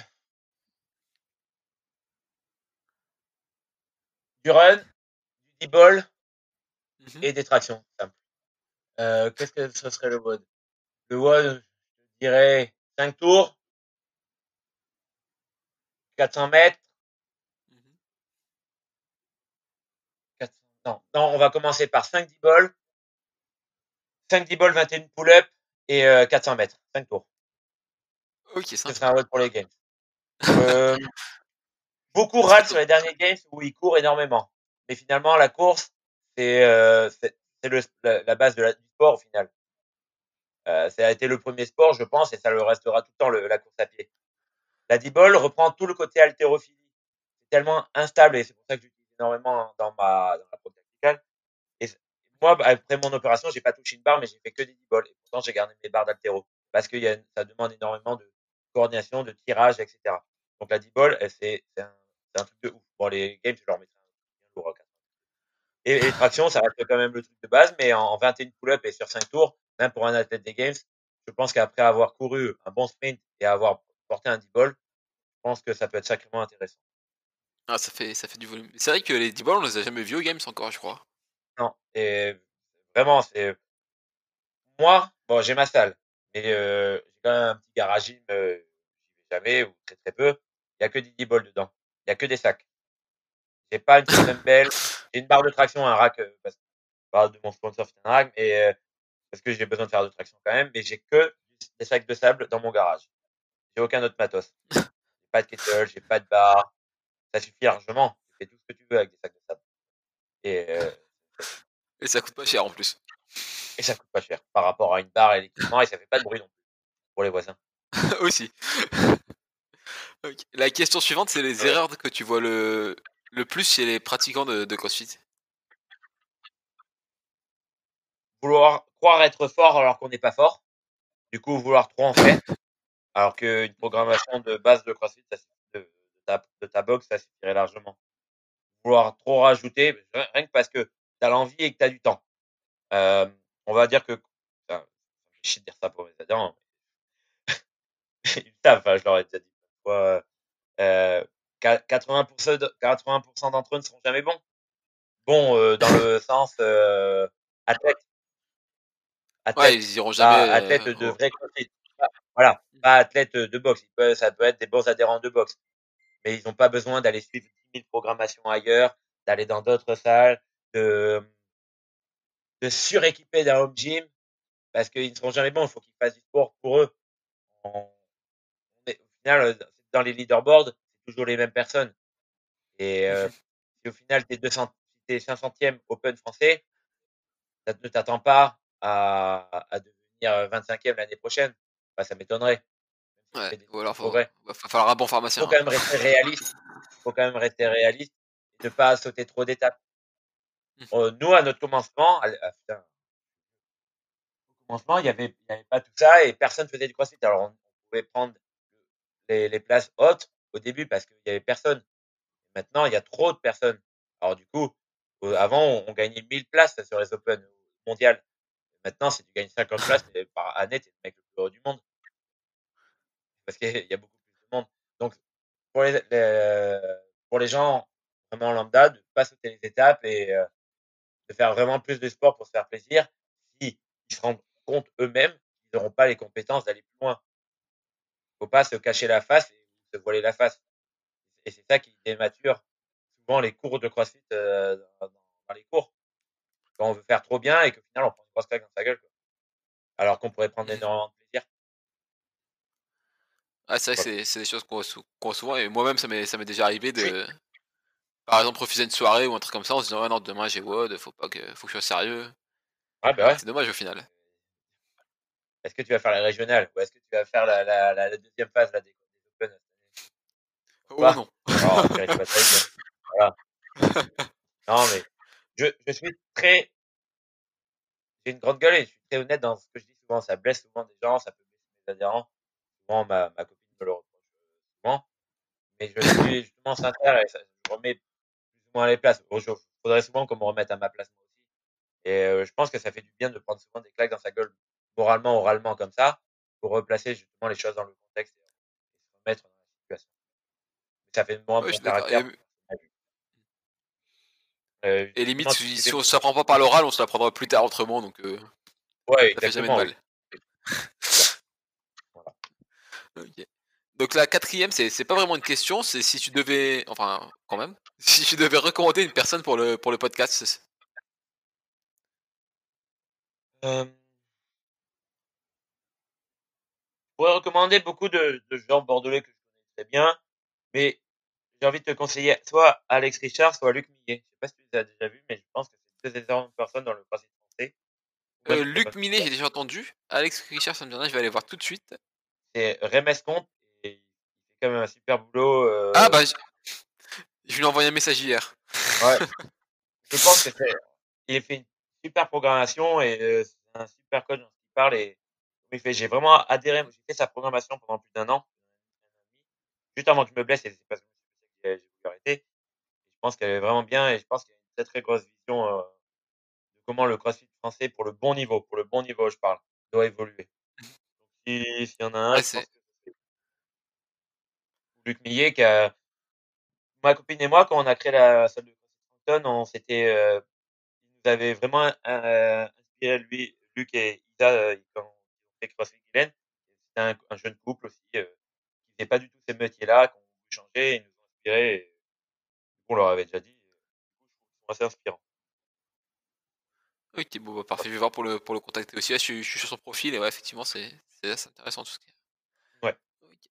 Du run, du D-ball Mhm. et des tractions. Euh, Qu'est-ce que ce serait le WOD Le WOD, je dirais 5 tours, 400 mètres, Mhm. 400... Non, non, on va commencer par 5 D-ball, 5 D-ball, 21 pull-up et euh, 400 mètres, 5 tours. Ok, simple. serait un WOD pour les games. Euh, beaucoup râlent sur les derniers games où ils courent énormément. Mais finalement, la course, c'est euh, c'est c'est le- la, la base de la, du sport au final. Euh, ça a été le premier sport, je pense, et ça le restera tout le temps, le- la course à pied. La D-ball reprend tout le côté haltérophilie. C'est tellement instable et c'est pour ça que j'utilise énormément dans ma, dans ma tacticale. Et moi, bah, après mon opération, j'ai pas touché une barre, mais j'ai fait que des D-ball. Et pourtant, j'ai gardé mes barres d'haltéro. Parce que y a, ça demande énormément de coordination, de tirage, etc. Donc la D-ball, c'est un, truc de ouf. Bon, les games, je leur mettrai un lourd à 80. Et, et les tractions, ça reste quand même le truc de base, mais en, en 21 pull-up et sur 5 tours, même pour un athlète des games, je pense qu'après avoir couru un bon sprint et avoir porté un D-ball, je pense que ça peut être sacrément intéressant. Ah, ça fait, ça fait du volume. C'est vrai que les D-Ball, on les a jamais vus aux Games encore, je crois. Non, et vraiment, c'est moi, bon, j'ai ma salle, euh, j'ai quand même un petit garage gym, euh, j'y vais jamais ou très très peu. Il y a que des D-ball dedans. Il y a que des sacs. J'ai pas une dumbbell. J'ai une barre de traction, un rack, euh, parce que barre de mon sponsor, c'est un rack, mais parce que j'ai besoin de faire de traction quand même, mais j'ai que des sacs de sable dans mon garage. J'ai aucun autre matos. J'ai pas de kettle, j'ai pas de barre. Ça suffit largement. Tu fais tout ce que tu veux avec des sacs de sable. Et, Et ça coûte pas cher en plus. Et ça coûte pas cher par rapport à une barre et l'équipement et ça fait pas de bruit non plus pour les voisins. Aussi. La question suivante, c'est les Ouais. erreurs que tu vois le, le plus chez les pratiquants de, de CrossFit? Vouloir croire être fort alors qu'on n'est pas fort. Du coup, vouloir trop en faire. Alors qu'une programmation de base de CrossFit, ça, de, de ta, de ta box, ça suffirait largement. Vouloir trop rajouter, rien que parce que tu as l'envie et que tu as du temps. Euh, on va dire que, enfin, chier de dire ça pour mes adhérents. Ils savent, enfin, je leur ai déjà dit fois, euh, 80%, de- 80% d'entre eux ne seront jamais bons. Bon, euh, dans le sens euh, athlète. Athlète, Ouais, ils iront pas jamais. athlète euh, de au- vrai CrossFit. Pas- Voilà, pas athlète de boxe. Ça peut être des bons adhérents de boxe. Mais ils n'ont pas besoin d'aller suivre 10 000 programmations ailleurs, d'aller dans d'autres salles, de, de suréquiper d'un home gym, parce qu'ils ne seront jamais bons. Il faut qu'ils fassent du sport pour eux. On- est- au final, euh, dans les leaderboards, c'est toujours les mêmes personnes. Et euh, si au final, tu es, 200, si t'es 500e Open français, ça ne t'attend pas à, à devenir 25e l'année prochaine. Enfin, ça m'étonnerait. Ouais, ou alors progrès. va va falloir un bon Il pharmacien. faut quand même rester réaliste. Il faut quand même rester réaliste et ne pas sauter trop d'étapes. Euh, nous, à notre commencement, à l- ah, putain, au commencement, il y avait, y avait pas tout ça et personne faisait du crossfit. Alors, on, pouvait prendre les, les places hautes au début parce qu'il y avait personne. Maintenant, il y a trop de personnes. Alors, du coup, avant, on, on gagnait 1000 places sur les Open mondiales. Maintenant, si tu gagnes 50 places par année, tu es le mec le plus heureux du monde. Parce qu'il y a beaucoup plus de monde. Donc, pour les, les- pour les gens vraiment lambda, de pas sauter les étapes et euh, de faire vraiment plus de sport pour se faire plaisir, si ils se rendent compte eux-mêmes qu'ils n'auront pas les compétences d'aller plus loin. faut pas se cacher la face et se voiler la face. Et c'est ça qui démature souvent les cours de CrossFit euh, dans, dans les cours. Quand on veut faire trop bien et qu'au final on prend une grosse claque dans sa gueule. Quoi. Alors qu'on pourrait prendre Mhm. énormément de plaisir. Ah, c'est vrai que Voilà. c'est c'est des choses qu'on voit, souvent. Et moi-même, ça m'est ça m'est déjà arrivé de, Par exemple, refuser une soirée ou un truc comme ça en se disant, ouais, non, demain j'ai WOD, faut pas que, faut que je sois sérieux. Ouais, bah ouais. C'est dommage au final. Est-ce que tu vas faire la régionale ou est-ce que tu vas faire la, la, la, la deuxième phase là, des, des Open Oh non. Bien. Voilà. Non, mais je, je suis très. J'ai une grande gueule et je suis très honnête dans ce que je dis souvent. Ça blesse souvent des gens, ça peut blesser mes adhérents. Souvent, ma, ma copine me le reproche euh, souvent. Mais je suis justement sincère et ça, je remets moins les places. Je faudrait souvent qu'on me remette à ma place moi aussi. Et euh, je pense que ça fait du bien de prendre souvent des claques dans sa gueule, moralement, oralement, comme ça, pour replacer justement les choses dans le contexte et, se remettre dans la situation. Ça fait de moi Ouais, mon caractère. Et, Euh, et limite, si, on s'apprend pas par l'oral, on se l'apprendra plus tard autrement, donc euh, Ouais, ça fait jamais de mal. Ok. Donc la quatrième, c'est c'est pas vraiment une question, c'est si tu devais, enfin quand même, si tu devais recommander une personne pour le pour le podcast. Euh, je pourrais recommander beaucoup de, de gens bordelais que je connais très bien, mais j'ai envie de te conseiller soit Alex Richard, soit Luc Millet. Je sais pas si tu les as déjà vus, mais je pense que c'est deux excellentes personnes dans le crossfit français. Euh, Luc. Millet, j'ai déjà entendu. Alex Richard, ça me je vais aller voir tout de suite. C'est Remes Comte quand même un super boulot. euh, Ah bah, je, je lui ai envoyé un message hier. Ouais. je pense que c'est, il a fait une super programmation et euh, c'est un super coach ce qu'il parle et il fait, j'ai vraiment adhéré, j'ai fait sa programmation pendant plus d'un an, juste avant que je me blesse et c'est parce que j'ai voulu arrêter. Je pense qu'elle est vraiment bien et je pense qu'il y a une très très grosse vision euh, de comment le CrossFit français pour le bon niveau, pour le bon niveau je parle, doit évoluer. Donc si- s'il y en a un, Ouais, je pense c'est- que c'est Luc Millet qui a ma copine et moi quand on a créé la salle de CrossFit on s'était euh, il nous avait vraiment euh, inspiré lui, Luc et Isa euh, quand ont fait CrossFit. C'était un, un jeune couple aussi euh, qui faisait pas du tout ces métiers-là, qui ont voulu changer, ils nous ont inspirés. Et, on leur avait déjà dit. euh, je qu'ils sont assez inspirants. Ok, bon, bah, parfait. Je vais voir pour le, pour le contacter aussi. Là, je, suis, je suis sur son profil et ouais, effectivement, c'est c'est assez intéressant tout ce qui est. Ouais. Ok.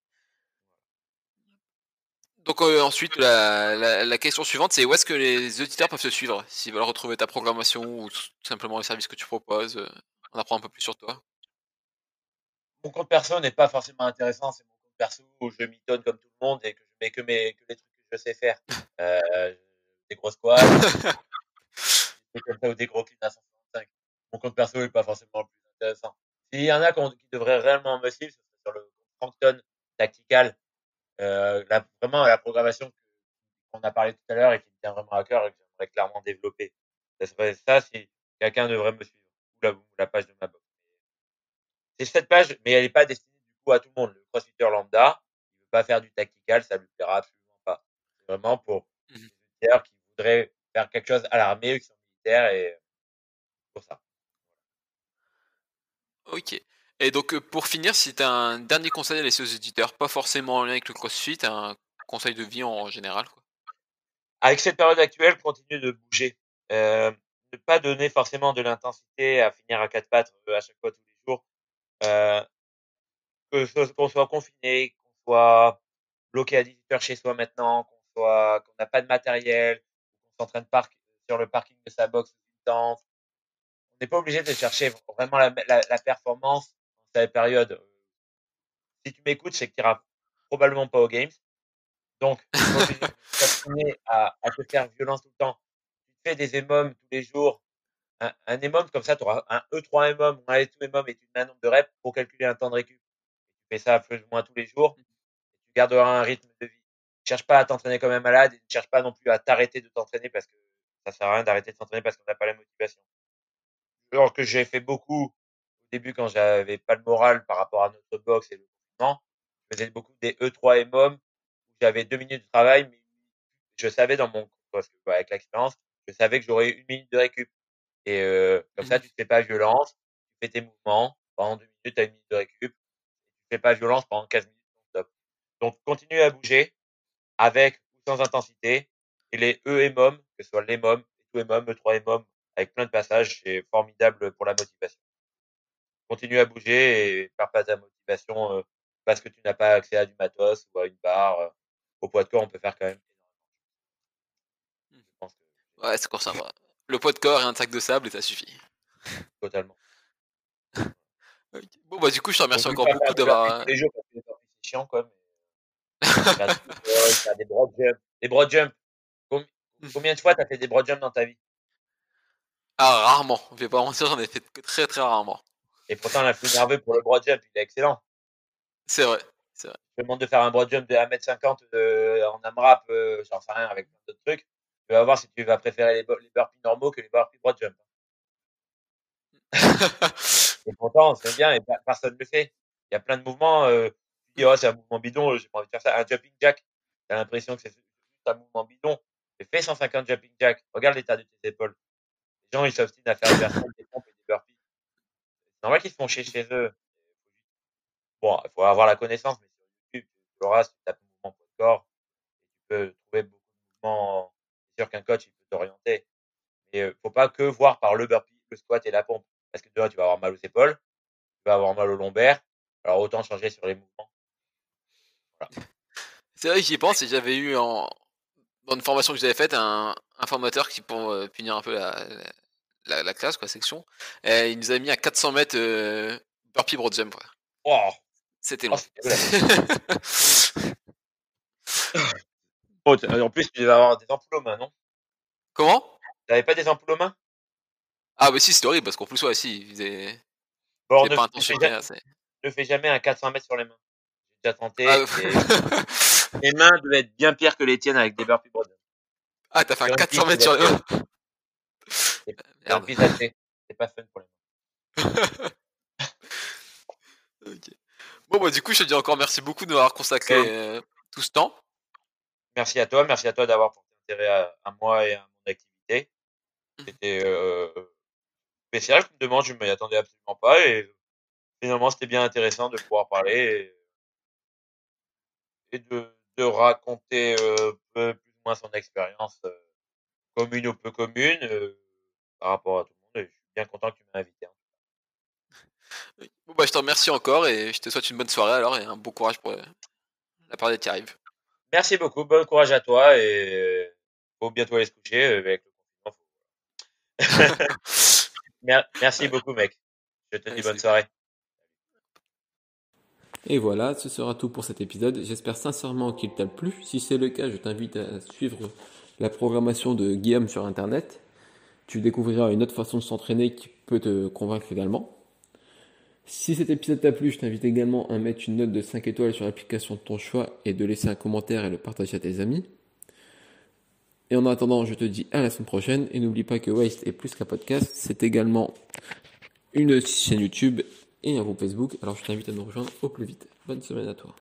Donc, euh, ensuite, la, la, la question suivante, c'est où est-ce que les auditeurs peuvent se suivre? S'ils veulent retrouver ta programmation ou tout simplement les services que tu proposes, euh, en apprendre un peu plus sur toi. Mon compte perso n'est pas forcément intéressant. C'est mon compte perso où je mitonne comme tout le monde et que je mets que, mes, que les trucs que je sais faire. Euh, des gros squats, des comme ça ou des gros cleans à 165. Mon compte perso n'est pas forcément le plus intéressant. S'il y en a qui devraient réellement me suivre, ce serait sur le compte Frankton Tactical. Euh, la, vraiment la programmation qu'on a parlé tout à l'heure et qui me tient vraiment à cœur et que j'aimerais clairement développer. Ça serait ça si quelqu'un devrait me suivre. Ou la, page de ma box. C'est cette page, mais elle n'est pas destinée du coup à tout le monde. Le crossfitter lambda, il veut pas faire du tactical, ça lui plaira absolument pas. C'est vraiment pour Mhm. les militaires qui voudraient faire quelque chose à l'armée ou qui sont militaires et pour ça. Ok. Et donc, euh, pour finir, si tu as un dernier conseil à laisser aux éditeurs, pas forcément en lien avec le crossfit, un conseil de vie en général. Avec cette période actuelle, continue de bouger. Euh, ne pas donner forcément de l'intensité à finir à quatre pattes euh, à chaque fois tous les jours. Euh, qu'on soit confiné, qu'on soit bloqué à 18 heures chez soi maintenant, qu'on soit n'a pas de matériel, qu'on s'entraîne par sur le parking de sa box. On n'est pas obligé de chercher vraiment la performance cette période. Si tu m'écoutes, c'est que tu iras probablement pas aux games. Donc, continuer à, à te faire violence tout le temps. Tu fais des EMOM tous les jours. Un, un EMOM comme ça, tu auras un E3 EMOM ou un E2 EMOM et tu mets un nombre de reps pour calculer un temps de récup. Tu fais ça plus ou moins tous les jours. Et tu garderas un rythme de vie. Ne cherche pas à t'entraîner comme un malade et ne cherche pas non plus à t'arrêter de t'entraîner parce que ça sert à rien d'arrêter de s'entraîner parce qu'on n'a pas la motivation. Alors que j'ai fait beaucoup au début quand j'avais pas le moral par rapport à notre box et le confinement. Je faisais beaucoup des E3 et MOM où j'avais deux minutes de travail, mais je savais dans mon, parce que bah, avec l'expérience, je savais que j'aurais une minute de récup. Et euh, comme ça, tu te fais pas violence, tu fais tes mouvements pendant deux minutes, tu as une minute de récup, tu fais pas violence pendant 15 minutes non-stop. Donc continue à bouger avec ou sans intensité. Et les E et MOM, que ce soit les MOM, les 2 MOM, E3 et MOM, avec plein de passages, c'est formidable pour la motivation. Continue à bouger et perds pas ta motivation euh, parce que tu n'as pas accès à du matos ou à une barre. euh, au poids de corps, on peut faire quand même Ouais, c'est pour ça. va. Le poids de corps et un sac de sable et ça suffit. totalement. Bon, bah, du coup, je te remercie encore beaucoup d'avoir. tous les jours parce que c'est chiant, quoi. Mais... faire des broad jumps. Des broad jumps. Com- Combien de fois t'as fait des broad jumps dans ta vie? Ah, rarement. Je vais pas mentir, j'en ai fait que très très rarement. Et pourtant, l'influx nerveux pour le broad jump, il est excellent. C'est vrai. Je te demande de faire un broad jump de 1m50 de, en AMRAP, euh, j'en sais rien, avec plein d'autres trucs. Tu vas voir si tu vas préférer les, les burpees normaux que les burpees broad jump. Et pourtant, c'est bien et per- personne ne le fait. Il y a plein de mouvements. Euh, tu dis, oh, c'est un mouvement bidon, euh, j'ai pas envie de faire ça. Un jumping jack, t'as l'impression que c'est un mouvement bidon. Mais fais 150 jumping jack. Regarde l'état de tes épaules. Les gens, ils s'obstinent à faire des versions, des pompes et des burpees. C'est normal qu'ils se font chier chez eux. Bon, il faut avoir la connaissance, mais sur YouTube, tu l'auras, si tu tapes mouvement poids de corps, tu peux trouver beaucoup de mouvements. C'est sûr qu'un coach, il peut t'orienter. Mais euh, faut pas que voir par le burpee, le squat et la pompe. Parce que déjà, tu vas avoir mal aux épaules, tu vas avoir mal au lombaire. Alors autant changer sur les mouvements. C'est vrai que j'y pense et j'avais eu en... dans une formation que j'avais faite un, formateur qui, pour euh, punir un peu la, la classe, quoi, section, euh, il nous a mis à 400 mètres euh, burpee broad jump. quoi. Oh, C'était oh, long. Oh, en plus, tu devais avoir des ampoules aux mains, non? Comment? T'avais pas des ampoules aux mains? Ah, bah si, c'était horrible parce qu'en plus, ouais, si, il faisait, Bon, ne, pas fais, à ja- rien, c'est- ne fais jamais un 400 mètres sur les mains. J'ai déjà tenté. Ah, et mes mains devaient être bien pires que les tiennes avec des burpees broad. ah, t'as fait un Sur une 400 piste, mètres sur les mains? C'est un pas fun pour les. Ok. Bon, bah, du coup, je te dis encore merci beaucoup de m'avoir consacré Ouais. euh, tout ce temps. Merci à toi. Merci à toi d'avoir porté intérêt à, à moi et à mon activité. Mhm. C'était euh, spécial. Je me demande, je ne m'y attendais absolument pas. Et finalement, c'était bien intéressant de pouvoir parler et, et de, de raconter euh, peu, plus ou moins son expérience commune ou peu commune par rapport à tout le monde. Et je suis bien content que tu m'aies invité. hein. Bon, bah, je te remercie encore et je te souhaite une bonne soirée alors et un bon courage pour euh, la période qui arrive. Merci beaucoup. Bon courage à toi et faut bientôt aller se coucher euh, avec le Merci beaucoup, mec. Je te dis bonne soirée. Et voilà, ce sera tout pour cet épisode. J'espère sincèrement qu'il t'a plu. Si c'est le cas, je t'invite à suivre la programmation de Guillaume sur Internet. Tu découvriras une autre façon de s'entraîner qui peut te convaincre également. Si cet épisode t'a plu, je t'invite également à mettre une note de 5 étoiles sur l'application de ton choix et de laisser un commentaire et le partager à tes amis. Et en attendant, je te dis à la semaine prochaine et n'oublie pas que Waste est plus qu'un podcast, c'est également une chaîne YouTube et un groupe Facebook. Alors je t'invite à nous rejoindre au plus vite. Bonne semaine à toi.